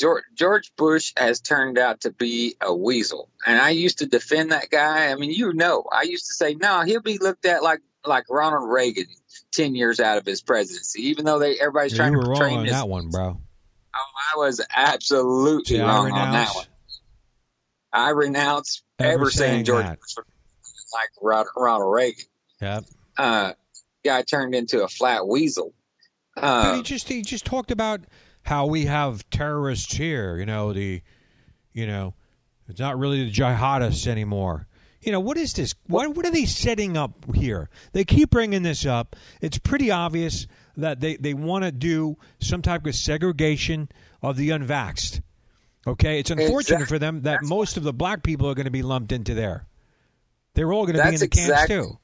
George, George Bush has turned out to be a weasel, and I used to defend that guy. I mean, you know, I used to say, no, he'll be looked at like like Ronald Reagan ten years out of his presidency, even though they everybody's Yeah, trying you to were wrong him on that one, bro. Oh, I was absolutely See, wrong on that one. I renounce Ever ever, saying George that. Bush like Ronald, Ronald Reagan. Yep. Uh, guy turned into a flat weasel. Uh, he just he just talked about how we have terrorists here. You know the, you know, it's not really the jihadists anymore. You know what is this? What what are they setting up here? They keep bringing this up. It's pretty obvious that they they want to do some type of segregation of the unvaxxed. Okay, it's unfortunate Exact- for them that that's most of the black people are going to be lumped into there. They're all going to be in the camps too.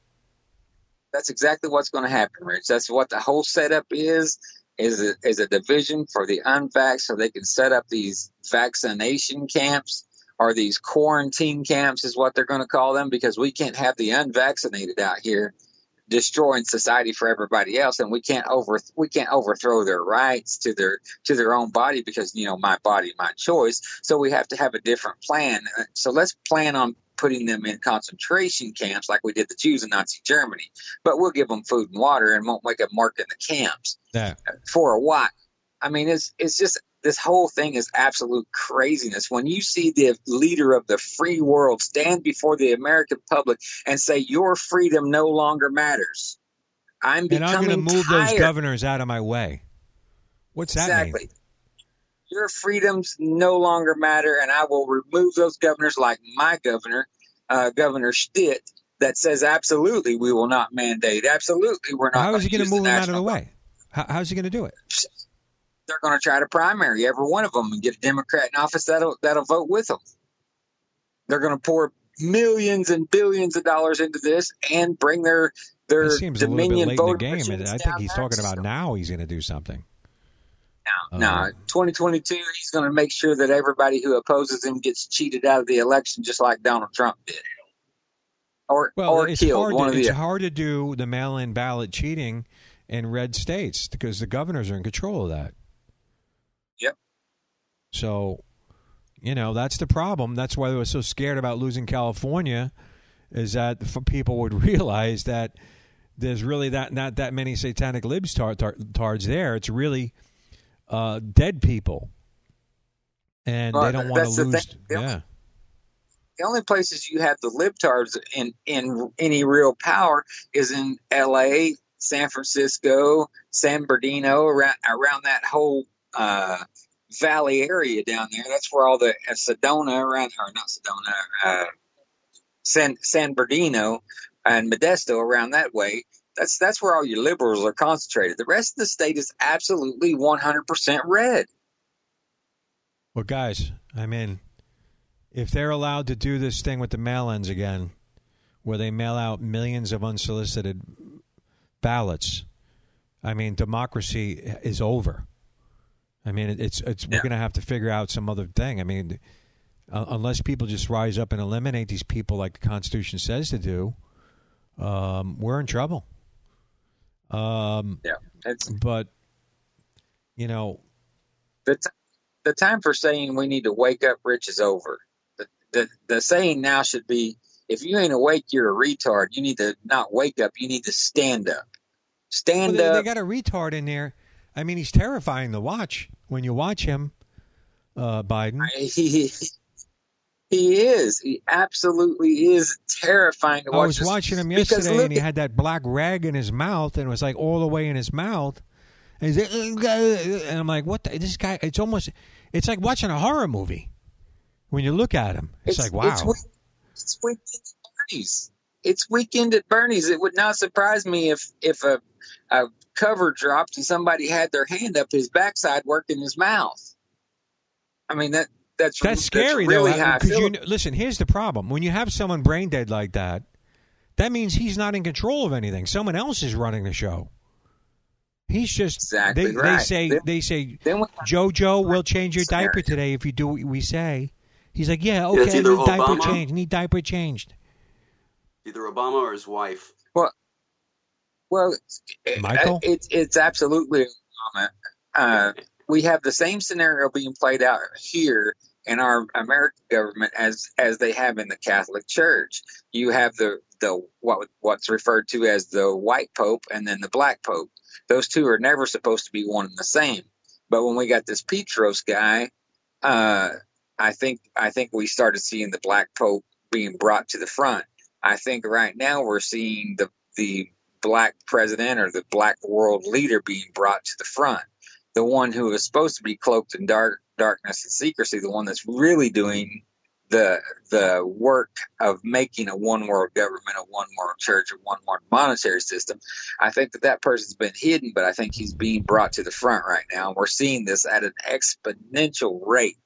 that's exactly what's going to happen, Rich. That's what the whole setup is. Is a, is a division for the unvaxxed, so they can set up these vaccination camps or these quarantine camps, is what they're going to call them, because we can't have the unvaccinated out here destroying society for everybody else, and we can't over we can't overthrow their rights to their to their own body because you know my body, my choice. So we have to have a different plan. So let's plan on putting them in concentration camps like we did the Jews in Nazi Germany. But we'll give them food and water and won't make a mark in the camps Yeah. for a while. I mean, it's it's just this whole thing is absolute craziness. When you see the leader of the free world stand before the American public and say your freedom no longer matters, I'm And becoming I'm going to move those governors out of my way. What's that mean? Your freedoms no longer matter, and I will remove those governors, like my governor, uh, Governor Stitt, that says absolutely we will not mandate. Absolutely, we're not. How is he going to move them out of the way? How, how's he going to do it? they're going to try to primary every one of them and get a Democrat in office that'll that'll vote with them. They're going to pour millions and billions of dollars into this and bring their their It seems a little bit Dominion late in the game, and I think he's talking about now. He's going to do something. No, uh-huh. no, 2022. He's going to make sure that everybody who opposes him gets cheated out of the election, just like Donald Trump did, or Well, or it's killed hard. To, it's the. hard to do the mail-in ballot cheating in red states because the governors are in control of that. Yep. So, you know, that's the problem. That's why they were so scared about losing California, is that people would realize that there's really that not that many satanic libs tar- tar- tards there. It's really uh, dead people, and Well, they don't want to lose. The only- Yeah, The only places you have the libtards in in any real power is in L.A., San Francisco, San Bernardino, around around that whole uh, valley area down there. That's where all the uh, Sedona around, or not Sedona, uh, San San Bernardino and Modesto around that way. That's that's where all your liberals are concentrated. The rest of the state is absolutely 100% red. well, guys, I mean, if they're allowed to do this thing with the mail-ins again, where they mail out millions of unsolicited ballots, I mean, democracy is over. I mean, it- it's it's we're going to have to figure out some other thing. I mean, uh, unless people just rise up and eliminate these people like the Constitution says to do, um, we're in trouble. Um, Yeah, it's but you know, the t- the time for saying we need to wake up rich is over. The, the the saying now should be if you ain't awake, you're a retard. You need to not wake up. You need to stand up. Stand well, they, they got a retard in there. I mean, he's terrifying to watch when you watch him, uh, Biden. he, he is. He absolutely is terrifying to watch. I was this- watching him yesterday, look and he had that black rag in his mouth, and it was like all the way in his mouth. And, he's like, and I'm like, what? The, this guy? It's almost, it's like watching a horror movie. When you look at him, it's, like, wow. It's, it's weekend at Bernie's. It's weekend at Bernie's. It would not surprise me if if a a cover dropped and somebody had their hand up his backside working his mouth. I mean that that's That's scary, really though. Because you kn- listen. Here's the problem: when you have someone brain dead like that, that means he's not in control of anything. Someone else is running the show. He's just Exactly they, right. they say Then- they say then we- JoJo will change your Scenario. diaper today if you do what we say. He's like, yeah, it's okay, either need diaper Obama- changed. Need diaper changed. Either Obama or his wife. Well, well, Michael? it's it's absolutely Obama. Uh, we have the same scenario being played out here in our American government as as they have in the Catholic Church. You have the the what what's referred to as the white pope and then the black pope. Those two are never supposed to be one and the same. But when we got this Petros guy, uh, I think I think we started seeing the black pope being brought to the front. I think right now we're seeing the the black president or the black world leader being brought to the front. The one who is supposed to be cloaked in dark darkness and secrecy, the one that's really doing the the work of making a one world government, a one world church, a one world monetary system. I think that that person's been hidden, but I think he's being brought to the front right now. And we're seeing this at an exponential rate.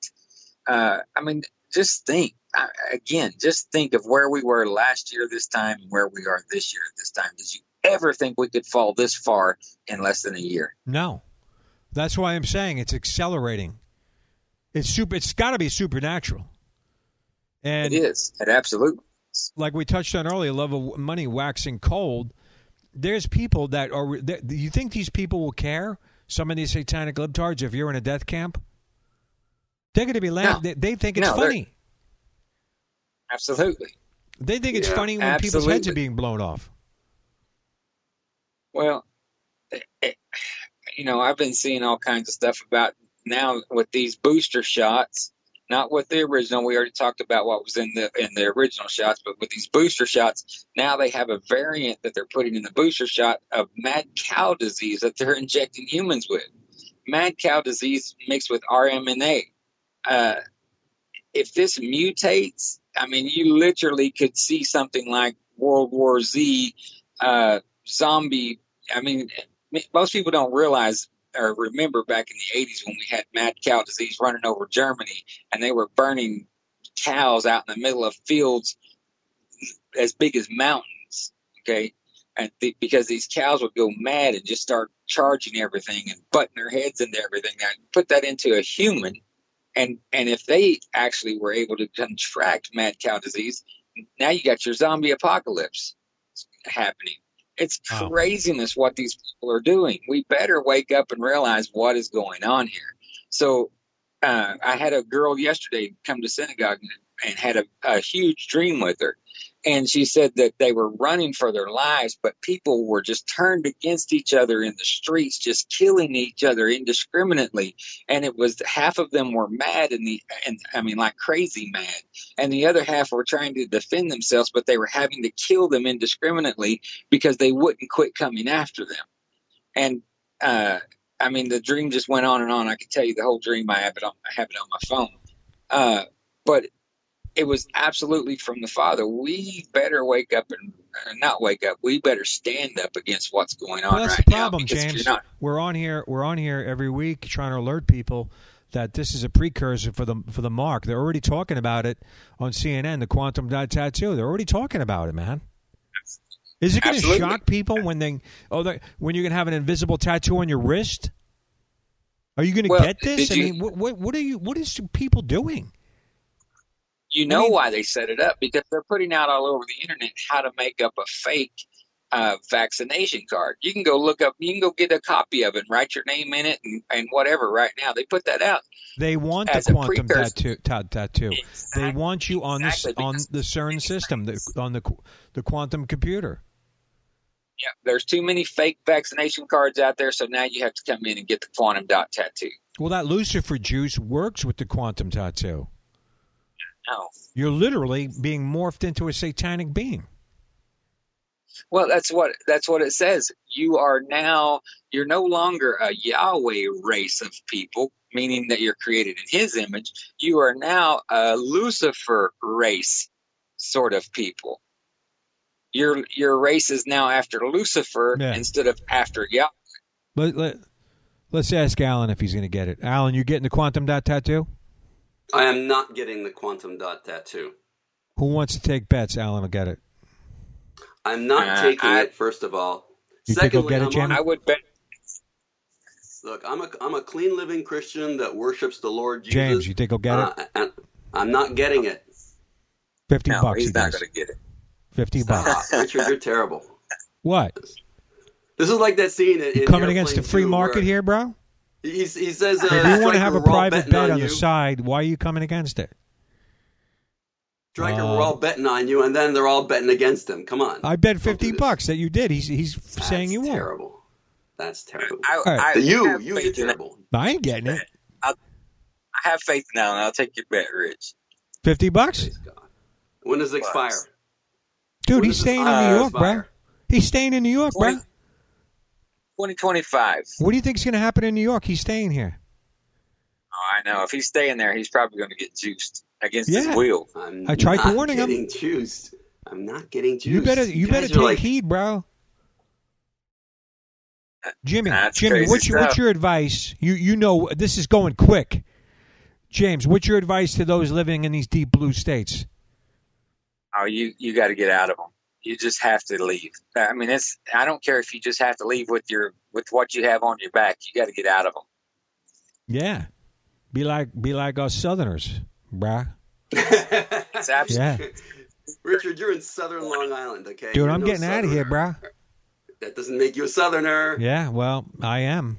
Uh, I mean, just think I- again, just think of where we were last year this time and where we are this year this time. Did you ever think we could fall this far in less than a year? No, that's why I'm saying it's accelerating. It's super. It's got to be supernatural. And it is. It absolutely. like we touched on earlier, love of money waxing cold. There's people that are. That, do you think these people will care? Some of these satanic libtards, if you're in a death camp, they're going to be laughing. No. They, they think it's No, funny. Absolutely. They think it's Yeah, funny when people's heads are being blown off. Well, it, it- you know, I've been seeing all kinds of stuff about now with these booster shots. Not with the original. We already talked about what was in the in the original shots, but with these booster shots, now they have a variant that they're putting in the booster shot of mad cow disease that they're injecting humans with. Mad cow disease mixed with RMNA. Uh, if this mutates, I mean, you literally could see something like World War Z uh, zombie. I mean, most people don't realize or remember back in the 80s when we had mad cow disease running over Germany and they were burning cows out in the middle of fields as big as mountains. Okay. And th- because these cows would go mad and just start charging everything and butting their heads into everything. Now, put that into a human, and and if they actually were able to contract mad cow disease, now you got your zombie apocalypse happening. It's Wow. craziness what these people are doing. We better wake up and realize what is going on here. So uh, I had a girl yesterday come to synagogue and, had a, a huge dream with her. And she said that they were running for their lives, but people were just turned against each other in the streets, just killing each other indiscriminately. And it was half of them were mad and the, and I mean, like crazy mad. And the other half were trying to defend themselves, but they were having to kill them indiscriminately because they wouldn't quit coming after them. And, uh, I mean, the dream just went on and on. I could tell you the whole dream. I have it on, I have it on my phone. Uh, but it was absolutely from the Father. We better wake up and uh, not wake up. We better stand up against what's going on Well, that's right the problem, now. James. not- We're on here. We're on here every week trying to alert people that this is a precursor for the for the mark. They're already talking about it on CNN. The quantum dot tattoo. They're already talking about it, man. Is it going to shock people when they oh they, when you're going to have an invisible tattoo on your wrist? Are you going to Well, get this? I you- mean, what, what what are you? What is people doing? You know mean- why they set it up because they're putting out all over the internet how to make up a fake uh, vaccination card. You can go look up. You can go get a copy of it, and write your name in it, and, and whatever. Right now, they put that out. They want the quantum tattoo. Ta- tattoo. They want you on Exactly, on the CERN system, the, on the the quantum computer. Yeah, there's too many fake vaccination cards out there, so now you have to come in and get the quantum dot tattoo. Well, that Lucifer juice works with the quantum tattoo. You're literally being morphed into a satanic being. Well, that's what that's what it says. You are now you're no longer a Yahweh race of people, meaning that you're created in His image. You are now a Lucifer race sort of people. Your your race is now after Lucifer Yeah. instead of after Yahweh. Let, let, let's ask Alan if he's going to get it. Alan, you getting the quantum dot tattoo? I am not getting the quantum dot tattoo. Who wants to take bets? Alan will get it. I'm not Uh, taking I- it. First of all, You think he'll get it, I'm Jim? on- I would bet. look, I'm a I'm a clean living Christian that worships the Lord Jesus. James, you think he'll get it? Uh, and I'm not getting it. Fifty No, bucks. he's not going to get it. Fifty bucks. Richard, you're terrible. What? This is like that scene in, You in coming against the free market where here, bro? He, he says, uh, If you want to have a private bet on on the side, why are you coming against it? Stryker, Uh, we're all betting on you, and then they're all betting against him. Come on. I bet fifty bucks that you did. He's he's That's saying you won't. terrible. That's terrible. I, right. I you, have you, you're terrible. I ain't getting it. I have faith now, and I'll take your bet, Rich. Fifty bucks, When does it expire? dude. When He's staying in New York, bro. He's staying in New York, bro. 20 2025. What do you think is going to happen in New York? He's staying here. Oh, I know. If he's staying there, he's probably going to get juiced against Yeah. his will. I'm I tried not warning him. getting juiced. I'm not getting juiced. You better you better guys take are like, heed, bro. Jimmy, Jimmy, what's your what's your advice? You you know this is going quick. James, what's your advice to those living in these deep blue states? Oh, you you got to get out of them. You just have to leave. I mean, it's. I don't care if you just have to leave with your with what you have on your back. You got to get out of them. Yeah, be like be like us Southerners, bruh. It's absolutely. Yeah, Richard, you're in Southern Long Island, okay? dude, You're I'm no getting out of here, bruh. That doesn't make you a Southerner. Yeah, well, I am.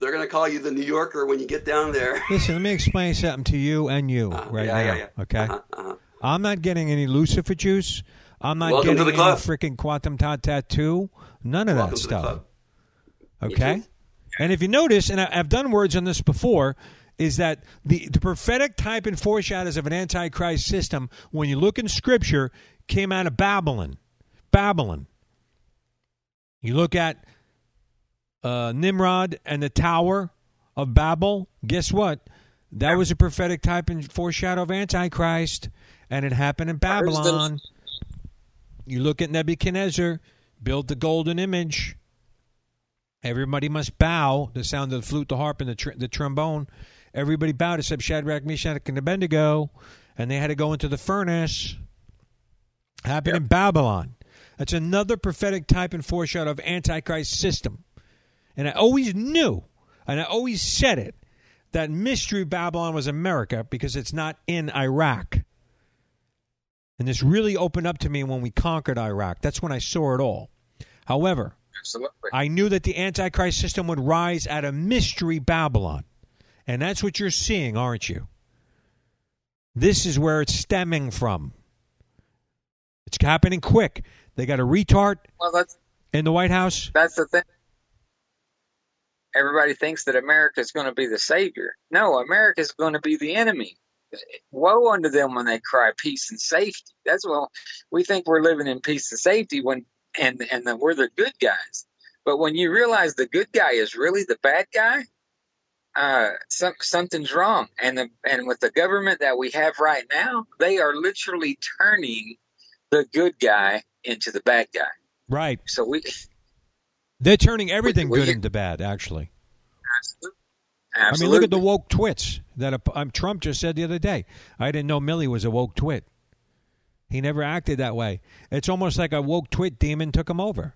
They're gonna call you the New Yorker when you get down there. Listen, let me explain something to you and you Uh, right yeah, now. yeah, yeah. Okay, Uh-huh, uh-huh. I'm not getting any Lucifer juice. I'm not Welcome to getting the any club. freaking quantum dot tattoo. None of Welcome that stuff. Okay. And if you notice, and I- I've done words on this before, is that the, the prophetic type and foreshadows of an antichrist system, when you look in Scripture, came out of Babylon. Babylon. You look at uh, Nimrod and the Tower of Babel. Guess what? That was a prophetic type and foreshadow of Antichrist, and it happened in Where's the- Babylon. You look at Nebuchadnezzar, build the golden image. Everybody must bow. The sound of the flute, the harp, and the, tr- the trombone. Everybody bowed except Shadrach, Meshach, and Abednego, and they had to go into the furnace. Happened in Babylon. That's another prophetic type and foreshadow of Antichrist system. And I always knew, and I always said it, that mystery Babylon was America because it's not in Iraq. And this really opened up to me when we conquered Iraq. That's when I saw it all. However, Absolutely. I knew that the Antichrist system would rise out of mystery Babylon. And that's what you're seeing, aren't you? This is where it's stemming from. It's happening quick. They got a retard Well, in the White House. that's the thing. Everybody thinks that America is going to be the savior. No, America is going to be the enemy. Woe unto them when they cry peace and safety. That's what we think we're living in peace and safety when and and that we're the good guys. But when you realize the good guy is really the bad guy, uh, some, something's wrong. And the and with the government that we have right now, they are literally turning the good guy into the bad guy. Right. So we They're turning everything we- good into bad, actually. Absolutely. I mean, look at the woke twits that a, um, Trump just said the other day. I didn't know Milley was a woke twit. He never acted that way. It's almost like a woke twit demon took him over.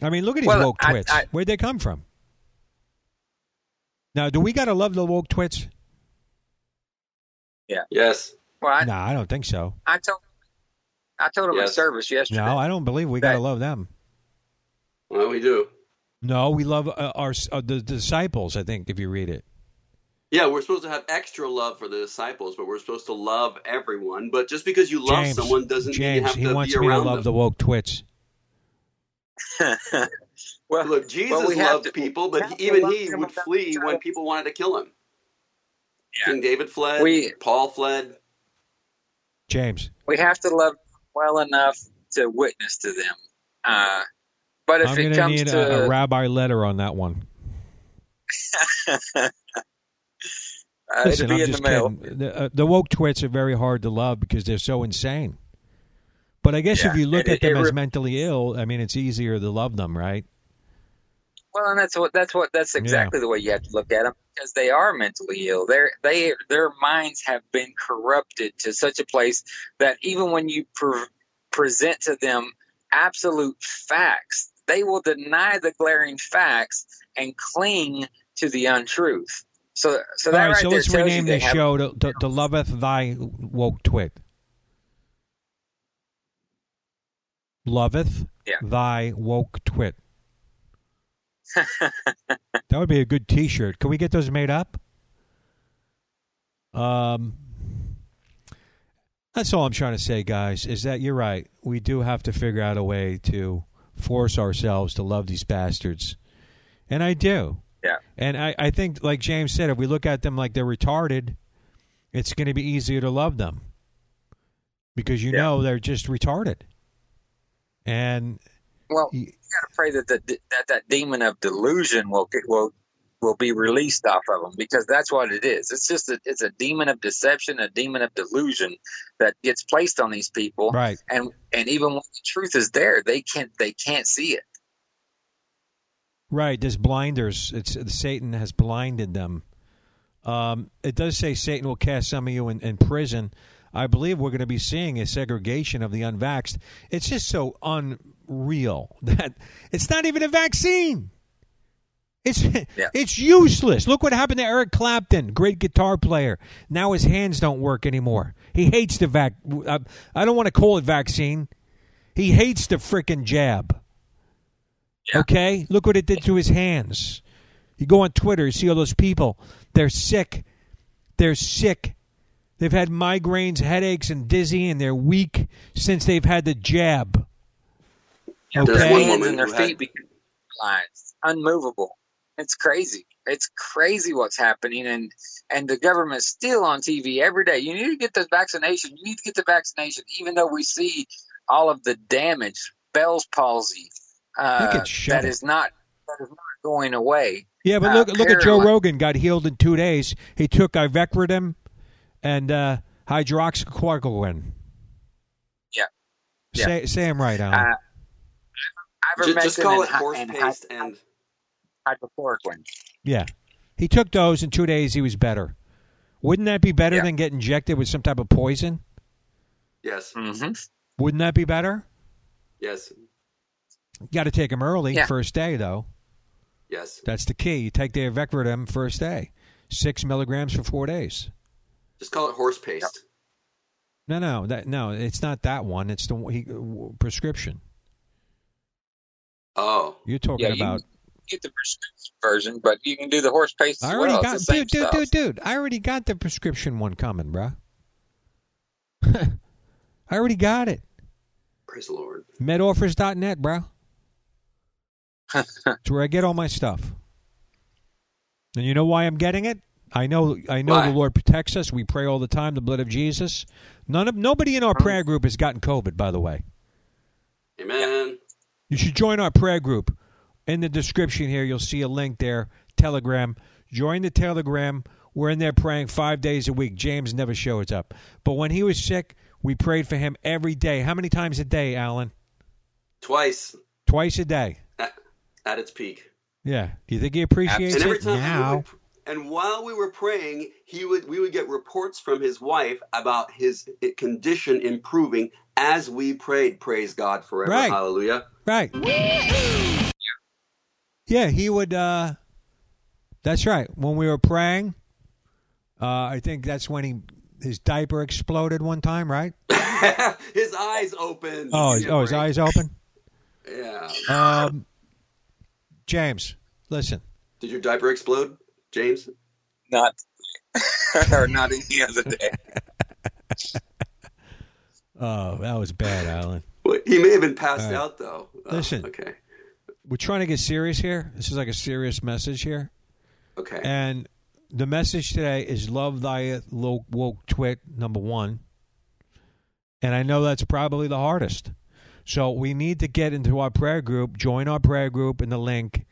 Yeah. I mean, look at these Well, woke I- twits. I- Where'd they come from? Now, do we got to love the woke twits? Yeah. Yes. Well, I, no, I don't think so. I told I told him in Yes. service yesterday. No, I don't believe we got to love them. Well, we do. No, we love uh, our uh, the disciples. I think if you read it. Yeah, we're supposed to have extra love for the disciples, but we're supposed to love everyone. But just because you love James, someone doesn't mean you James, have he to wants be me to love them. the woke twits. well, Look, Jesus well, we loved to- people, but even he would flee trying when people wanted to kill him. Yeah. King David fled. We- Paul fled. James, we have to love well enough to witness to them. Uh, but if I'm it comes need to a, a rabbi letter on that one. uh, Listen, I'm just the kidding. The, uh, the woke twits are very hard to love because they're so insane. But I guess if you look it- at them it as mentally ill, I mean, it's easier to love them, right? Well, and that's what that's what that's exactly the way you have to look at them because they are mentally ill. Their they their minds have been corrupted to such a place that even when you pre- present to them absolute facts, they will deny the glaring facts and cling to the untruth. So, so that All right, right so let's rename you they this have- show to, to, to Loveth Thy Woke Twit. Loveth Yeah. Thy Woke Twit. that would be a good T-shirt. Can we get those made up? Um, that's all I'm trying to say, guys. Is that you're right? We do have to figure out a way to force ourselves to love these bastards, and I do. Yeah. And I, I think, like James said, if we look at them like they're retarded, it's going to be easier to love them because you Yeah. know they're just retarded. And Well, you gotta pray that the, that that demon of delusion will get, will will be released off of them because that's what it is. It's just a, it's a demon of deception, a demon of delusion that gets placed on these people, right, and and even when the truth is there, they can't they can't see it. right. There's blinders. It's Satan has blinded them. Um, it does say Satan will cast some of you in, in prison. I believe we're going to be seeing a segregation of the unvaxxed. It's just so unreal that it's not even a vaccine. It's Yeah. it's useless. Look what happened to Eric Clapton, great guitar player. Now his hands don't work anymore. He hates the vac. I, I don't want to call it vaccine. He hates the frickin' jab. Yeah. Okay, look what it did to his hands. You go on Twitter, you see all those people. They're sick. They're sick. They've had migraines, headaches, and dizzy, and they're weak since they've had the jab. Okay. Their one hands woman and their who had- feet become paralyzed, unmovable. It's crazy. It's crazy what's happening, and and the government's still on TV every day. You need to get the vaccination. You need to get the vaccination, even though we see all of the damage, Bell's palsy, They uh, could shove that it. is not that is not going away. Yeah, but Uh, look, look at Joe. Rogan. Got healed in two days. He took ivermectin and uh, hydroxychloroquine. Yeah. Yeah. Say, say I'm right, Alan. Uh, Ju- Just call it and hy- horse and hy- paste and hydrochloroquine. yeah, he took those in two days. He was better. Wouldn't that be better Yeah. than get injected with some type of poison? yes, Mm-hmm. Wouldn't that be better? yes, Got to take them early, Yeah. first day though. yes. That's the key. You take the ivermectin first day, six milligrams for four days. Just call it horse paste. No, no, that no, it's not that one. It's the one- he, prescription. Oh, You're talking Yeah, about get the prescription version, but you can do the horse paste as I already well. got, the dude, dude, stuff. dude, dude. I already got the prescription one coming, bro. I already got it. Praise the Lord. Medoffers.net, bro. It's where I get all my stuff. And you know why I'm getting it? I know I know Why? the Lord protects us. We pray all the time, the blood of Jesus. None of nobody in our prayer group has gotten COVID, by the way. Amen. You should join our prayer group. In the description here, you'll see a link there, Telegram. Join the Telegram. We're in there praying five days a week. James never shows up. But when he was sick, we prayed for him every day. How many times a day, Alan? Twice Twice a day. at, at its peak. Yeah. Do you think he appreciates And every it time we now? and while we were praying, he would we would get reports from his wife about his condition improving as we prayed. Praise God forever. Right. Hallelujah. Right. Yeah, he would. uh That's right. When we were praying, uh I think that's when he his diaper exploded one time, right? his eyes open. Oh, his, Give me a oh, his eyes open. Yeah. Um, James, listen. Did your diaper explode, James? Not or not any other day. Oh, that was bad, Alan. Well, he may have been passed All right. out though. Oh, Listen. Okay. We're trying to get serious here. This is like a serious message here, Okay. and the message today is love thy woke twit number one. And I know that's probably the hardest. So we need to get into our prayer group, join our prayer group in the link,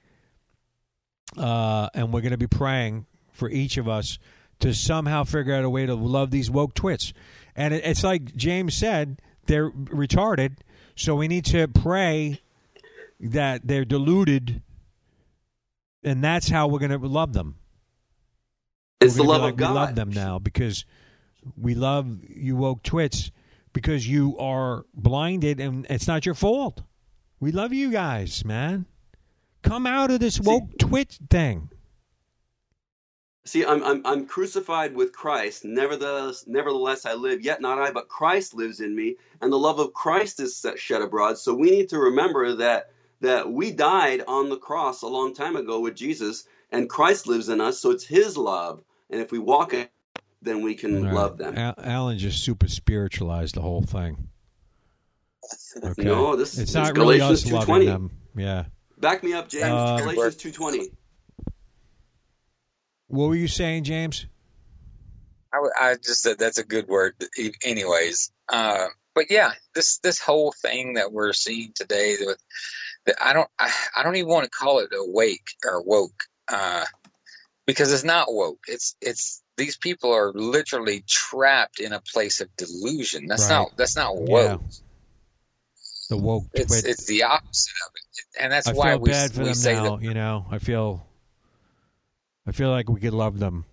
uh, and we're going to be praying for each of us to somehow figure out a way to love these woke twits. And it, it's like James said, they're retarded, so we need to pray that they're deluded, and that's how we're going to love them. it's the love be of God. We love them now because we love you woke twits because you are blinded and it's not your fault. We love you guys, man. Come out of this woke twit thing. See, I'm, I'm I'm crucified with Christ. Nevertheless, nevertheless, I live. Yet not I, but Christ lives in me, and the love of Christ is set- shed abroad. So we need to remember that that we died on the cross a long time ago with Jesus, and Christ lives in us. So it's His love, and if we walk it, then we can All right. love them. Al- Alan just super spiritualized the whole thing. Okay. No, this it's is not really Galatians us two loving them. Yeah. Back me up, James. Uh, Galatians two twenty. What were you saying, James? I, w- I just said that's a good word, anyways. Uh, but yeah, this this whole thing that we're seeing today, with that I don't I, I don't even want to call it awake or woke, uh, because it's not woke. It's it's these people are literally trapped in a place of delusion. That's Right. not that's not Yeah. woke. The woke It's twit. it's the opposite of it, and that's I why feel we bad for we them say now. that. You know, I feel, I feel like we could love them.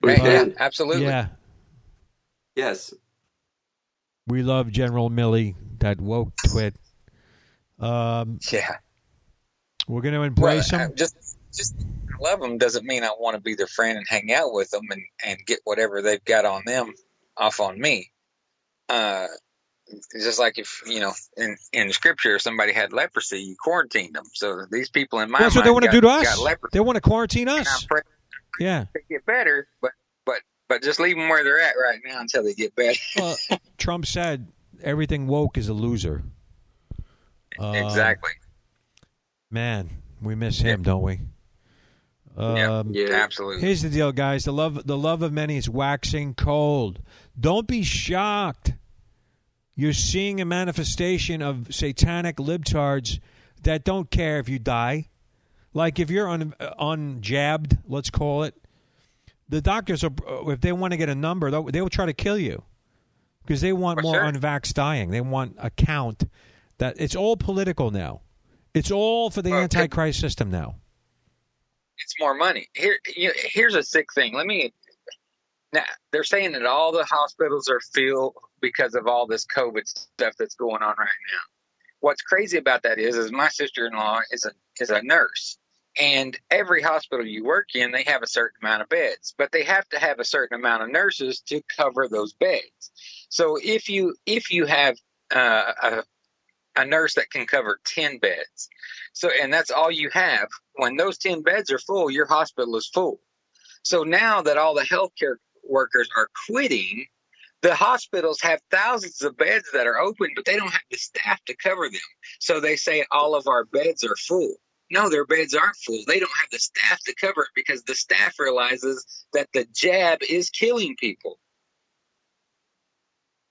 We Yeah, can. absolutely. Yeah, Yes. we love General Milley, that woke twit. Um, Yeah. we're going to embrace well, uh, Just, just love them doesn't mean I want to be their friend and hang out with them and, and get whatever they've got on them off on me. Uh, just like if you know in in scripture, if somebody had leprosy, you quarantined them. So these people in my That's what they want to do to us. They want to quarantine us. Yeah. they get better, but but but just leave them where they're at right now until they get better. Well, Trump said everything woke is a loser. Uh, exactly. Man, we miss him, don't we? Yeah. Um, Yeah. Absolutely. Here's the deal, guys. The love, the love of many is waxing cold. Don't be shocked. You're seeing a manifestation of satanic libtards that don't care if you die. Like if you're un, unjabbed, let's call it. The doctors are, if they want to get a number, they'll, they will try to kill you because they want For more sure. unvaxxed dying. They want a count. That it's all political now. It's all for the Well, antichrist system now. it's more money. Here, you here's a sick thing. Let me. Now they're saying that all the hospitals are filled because of all this COVID stuff that's going on right now. What's crazy about that is, is my sister-in-law is a is a nurse, and every hospital you work in, they have a certain amount of beds, but they have to have a certain amount of nurses to cover those beds. So if you if you have uh, a a nurse that can cover 10 beds. So, and that's all you have. When those 10 beds are full, your hospital is full. So now that all the healthcare workers are quitting, the hospitals have thousands of beds that are open, but they don't have the staff to cover them. So they say all of our beds are full. No, their beds aren't full. They don't have the staff to cover it because the staff realizes that the jab is killing people.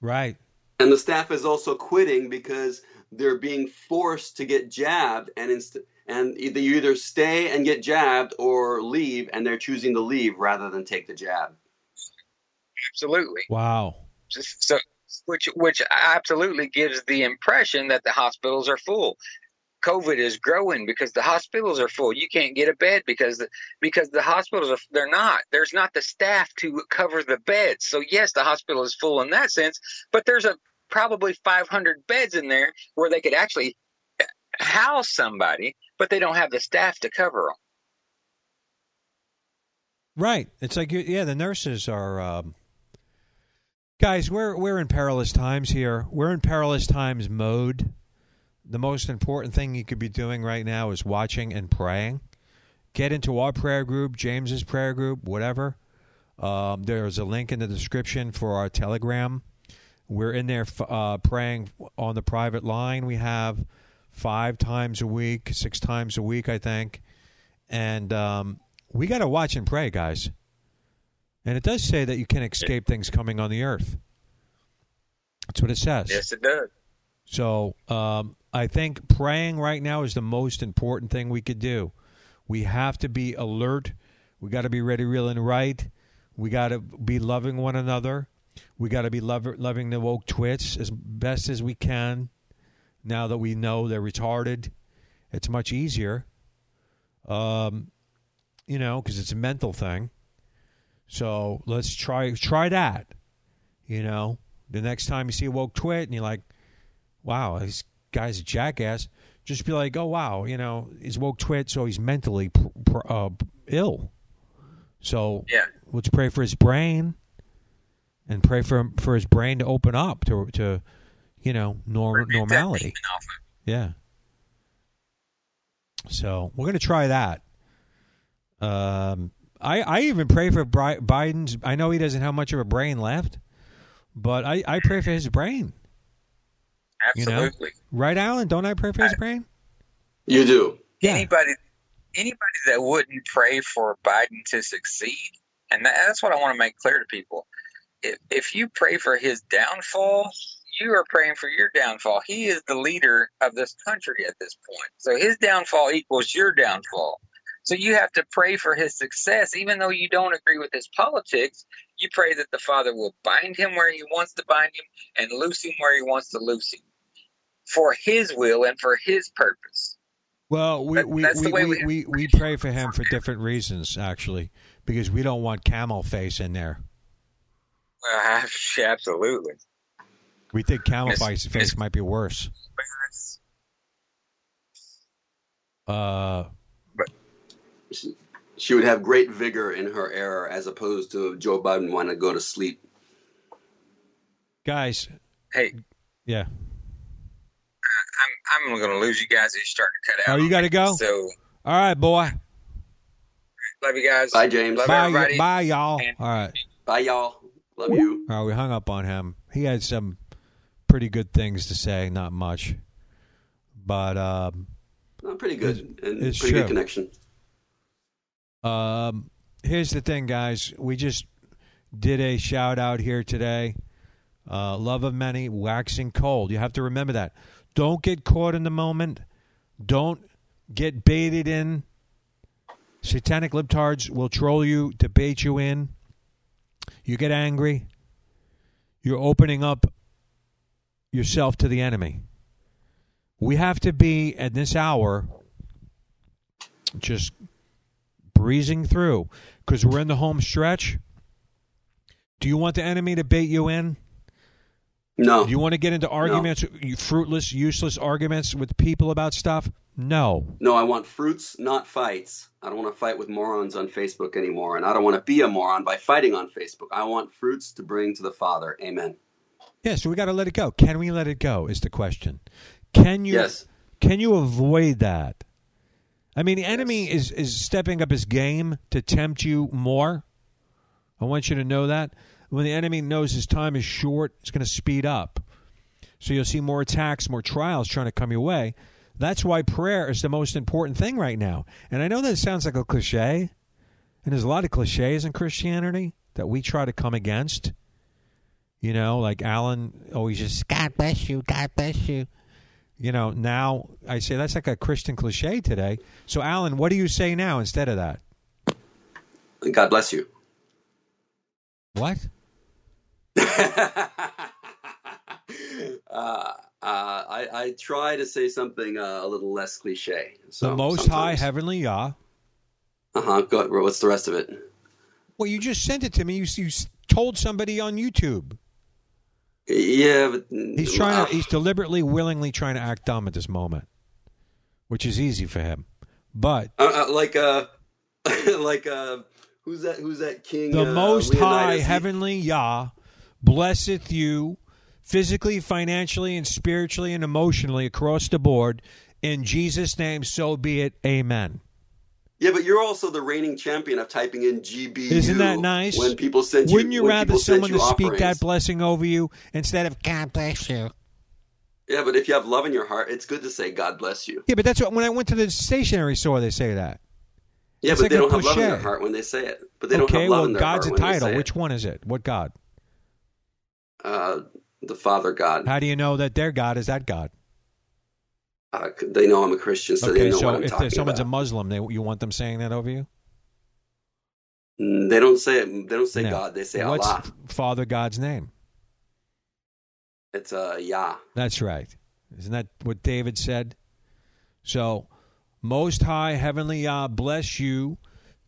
Right. And the staff is also quitting because they're being forced to get jabbed, and inst- and either you either stay and get jabbed or leave, and they're choosing to leave rather than take the jab. Absolutely. Wow. So, which which absolutely gives the impression that the hospitals are full. COVID is growing because the hospitals are full. You can't get a bed because the, because the hospitals are they're not. There's not the staff to cover the beds. So yes, the hospital is full in that sense, but there's a probably 500 beds in there where they could actually house somebody, but they don't have the staff to cover them. Right. It's like yeah, the nurses are um, guys. We're we're in perilous times here. We're in perilous times mode. The most important thing you could be doing right now is watching and praying. Get into our prayer group, James's prayer group, whatever. Um, there's a link in the description for our Telegram. We're in there uh, praying on the private line. We have five times a week, six times a week, I think. And um, we got to watch and pray, guys. And it does say that you can escape things coming on the earth. That's what it says. Yes, it does. So um, I think praying right now is the most important thing we could do. We have to be alert. We got to be ready, real, and right. We got to be loving one another. We got to be loving the woke twits as best as we can. Now that we know they're retarded, it's much easier. Um, you know, because it's a mental thing. So let's try try that. You know, the next time you see a woke twit and you're like, wow, this guy's a jackass. Just be like, oh wow, you know, he's woke twit, so he's mentally pr- pr- uh, ill. So Yeah. let's pray for his brain, and pray for for his brain to open up to to, you know, norm- normality. demon off of- Yeah. So we're gonna try that. Um, I I even pray for Bri- Biden's. I know he doesn't have much of a brain left, but I I pray for his brain. You know? Absolutely. Right, Alan? Don't I pray for his brain? You do. Yeah. Anybody, anybody that wouldn't pray for Biden to succeed, and that, that's what I want to make clear to people. If, if you pray for his downfall, you are praying for your downfall. He is the leader of this country at this point, so his downfall equals your downfall. So you have to pray for his success, even though you don't agree with his politics. You pray that the Father will bind him where he wants to bind him and loose him where he wants to loose him, for his will and for his purpose. Well, we That- we, that's the we, way we, we- we, we pray for him for different reasons, actually, because we don't want camel face in there. Uh, absolutely. We think camel face face might be worse. Uh, She, she would have great vigor in her error as opposed to Joe Biden wanting to go to sleep. guys, Hey, yeah. I'm I'm going to lose you guys. As you're starting to cut out. Oh, you got to go. So All right, boy. love you guys. Bye, James. Love Bye, everybody. bye, y'all. And- All right. Bye, y'all. Love you. All right, we hung up on him. He had some pretty good things to say, not much, but um, No, pretty good. And it's pretty true. good connection. Um, here's the thing, guys. We just did a shout out here today. Uh, love of many, waxing cold. You have to remember that. Don't get caught in the moment. Don't get baited in. Satanic libtards will troll you to bait you in. You get angry. You're opening up yourself to the enemy. We have to be at this hour just breezing through because we're in the home stretch. Do you want the enemy to bait you in? No. Do you want to get into arguments, you fruitless, useless arguments with people about stuff? No. No, I want fruits, not fights. I don't want to fight with morons on Facebook anymore, and I don't want to be a moron by fighting on Facebook. I want fruits to bring to the Father. Amen. Yeah, so we got to let it go. Can we let it go? Is the question. Can you Yes. can you avoid that? I mean, the enemy is is stepping up his game to tempt you more. I want you to know that when the enemy knows his time is short, it's going to speed up. So you'll see more attacks, more trials trying to come your way. That's why prayer is the most important thing right now. And I know that sounds like a cliche, and there's a lot of cliches in Christianity that we try to come against. You know, like Alan always just God bless you, God bless you. You know, now I say that's like a Christian cliche today. So Alan, what do you say now instead of that? God bless you. What? uh, uh, I, I try to say something uh, a little less cliche. So the Most High. Heavenly Yah. Uh huh. What's the rest of it? Well, you just sent it to me. You, you told somebody on YouTube. Yeah, but He's trying to. He's deliberately, willingly trying to act dumb at this moment, which is easy for him. But uh, uh, like uh, like uh, who's that? Who's that king? the Most High He- Heavenly Yah blesseth you physically, financially, and spiritually and emotionally across the board. In Jesus' name, so be it. Amen. Yeah, but you're also the reigning champion of typing in GBU. Isn't that nice? When people send you, Wouldn't you rather someone you to speak that blessing over you instead of God bless you? Yeah, but if you have love in your heart, it's good to say God bless you. Yeah, but that's what when I went to the stationery store, they say that. Yeah, It's but like they a don't have love in their heart when they say it. But they don't okay, have love well, in their God's a heart when they title. Which one is it? What God? Uh, the Father God. How do you know that their God is that God? Uh, they know I'm a Christian, so they know so what I'm if talking there's someone's about. a Muslim, they, you want them saying that over you? Mm, They don't say it. They don't say No. God. They say What's Allah. Father God's name? It's uh, Yah. That's right. Isn't that what David said? So, Most High Heavenly Yah bless you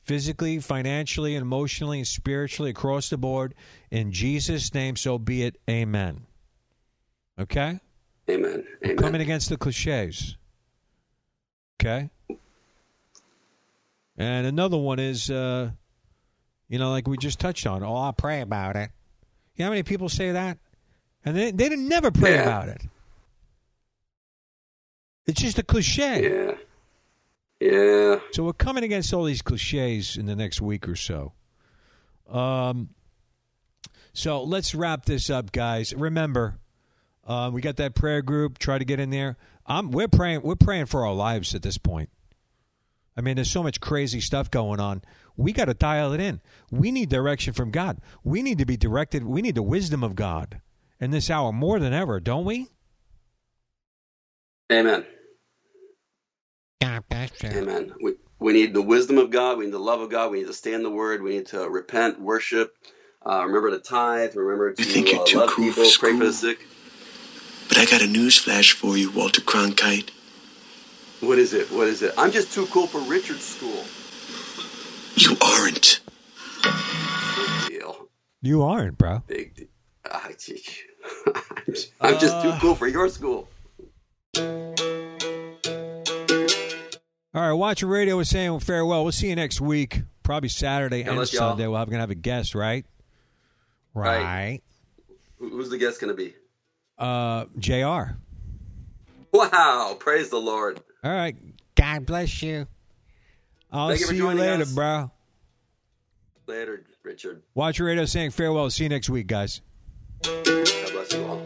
physically, financially, emotionally, and spiritually across the board. In Jesus' name, so be it. Amen. Okay? Amen. Amen. Coming against the cliches. Okay? And another one is, uh, you know, like we just touched on. Oh, I'll pray about it. You know how many people say that? And they, they didn't never pray Yeah. about it. It's just a cliche. Yeah. Yeah. So we're coming against all these cliches in the next week or so. Um, so let's wrap this up, guys. Remember, uh, we got that prayer group. Try to get in there. I'm, we're praying. We're praying for our lives at this point. I mean, there's so much crazy stuff going on. We got to dial it in. We need direction from God. We need to be directed. We need the wisdom of God in this hour more than ever, don't we? Amen. God bless you. Amen. We, we need the wisdom of God. We need the love of God. We need to stay in the Word. We need to repent, worship, uh, remember to tithe, remember to You think you're uh, too love cool people, for pray for the school? sick. But I got a news flash for you, Walter Cronkite. What is it? What is it? I'm just too cool for Richard's school. You aren't. Big deal. You aren't, bro. Big deal. I'm just- I'm just too Uh, cool for your school. All right, Watcher Radio was saying farewell. We'll see you next week, probably Saturday and bless y'all. Sunday. We're going to have a guest, right? Right. Right. Who's the guest going to be? Uh, Jr. Wow! Praise the Lord. All right. God bless you. I'll Thank see you joining later, us. bro. Later, Richard. Watcher Radio saying farewell. See you next week, guys. God bless you all.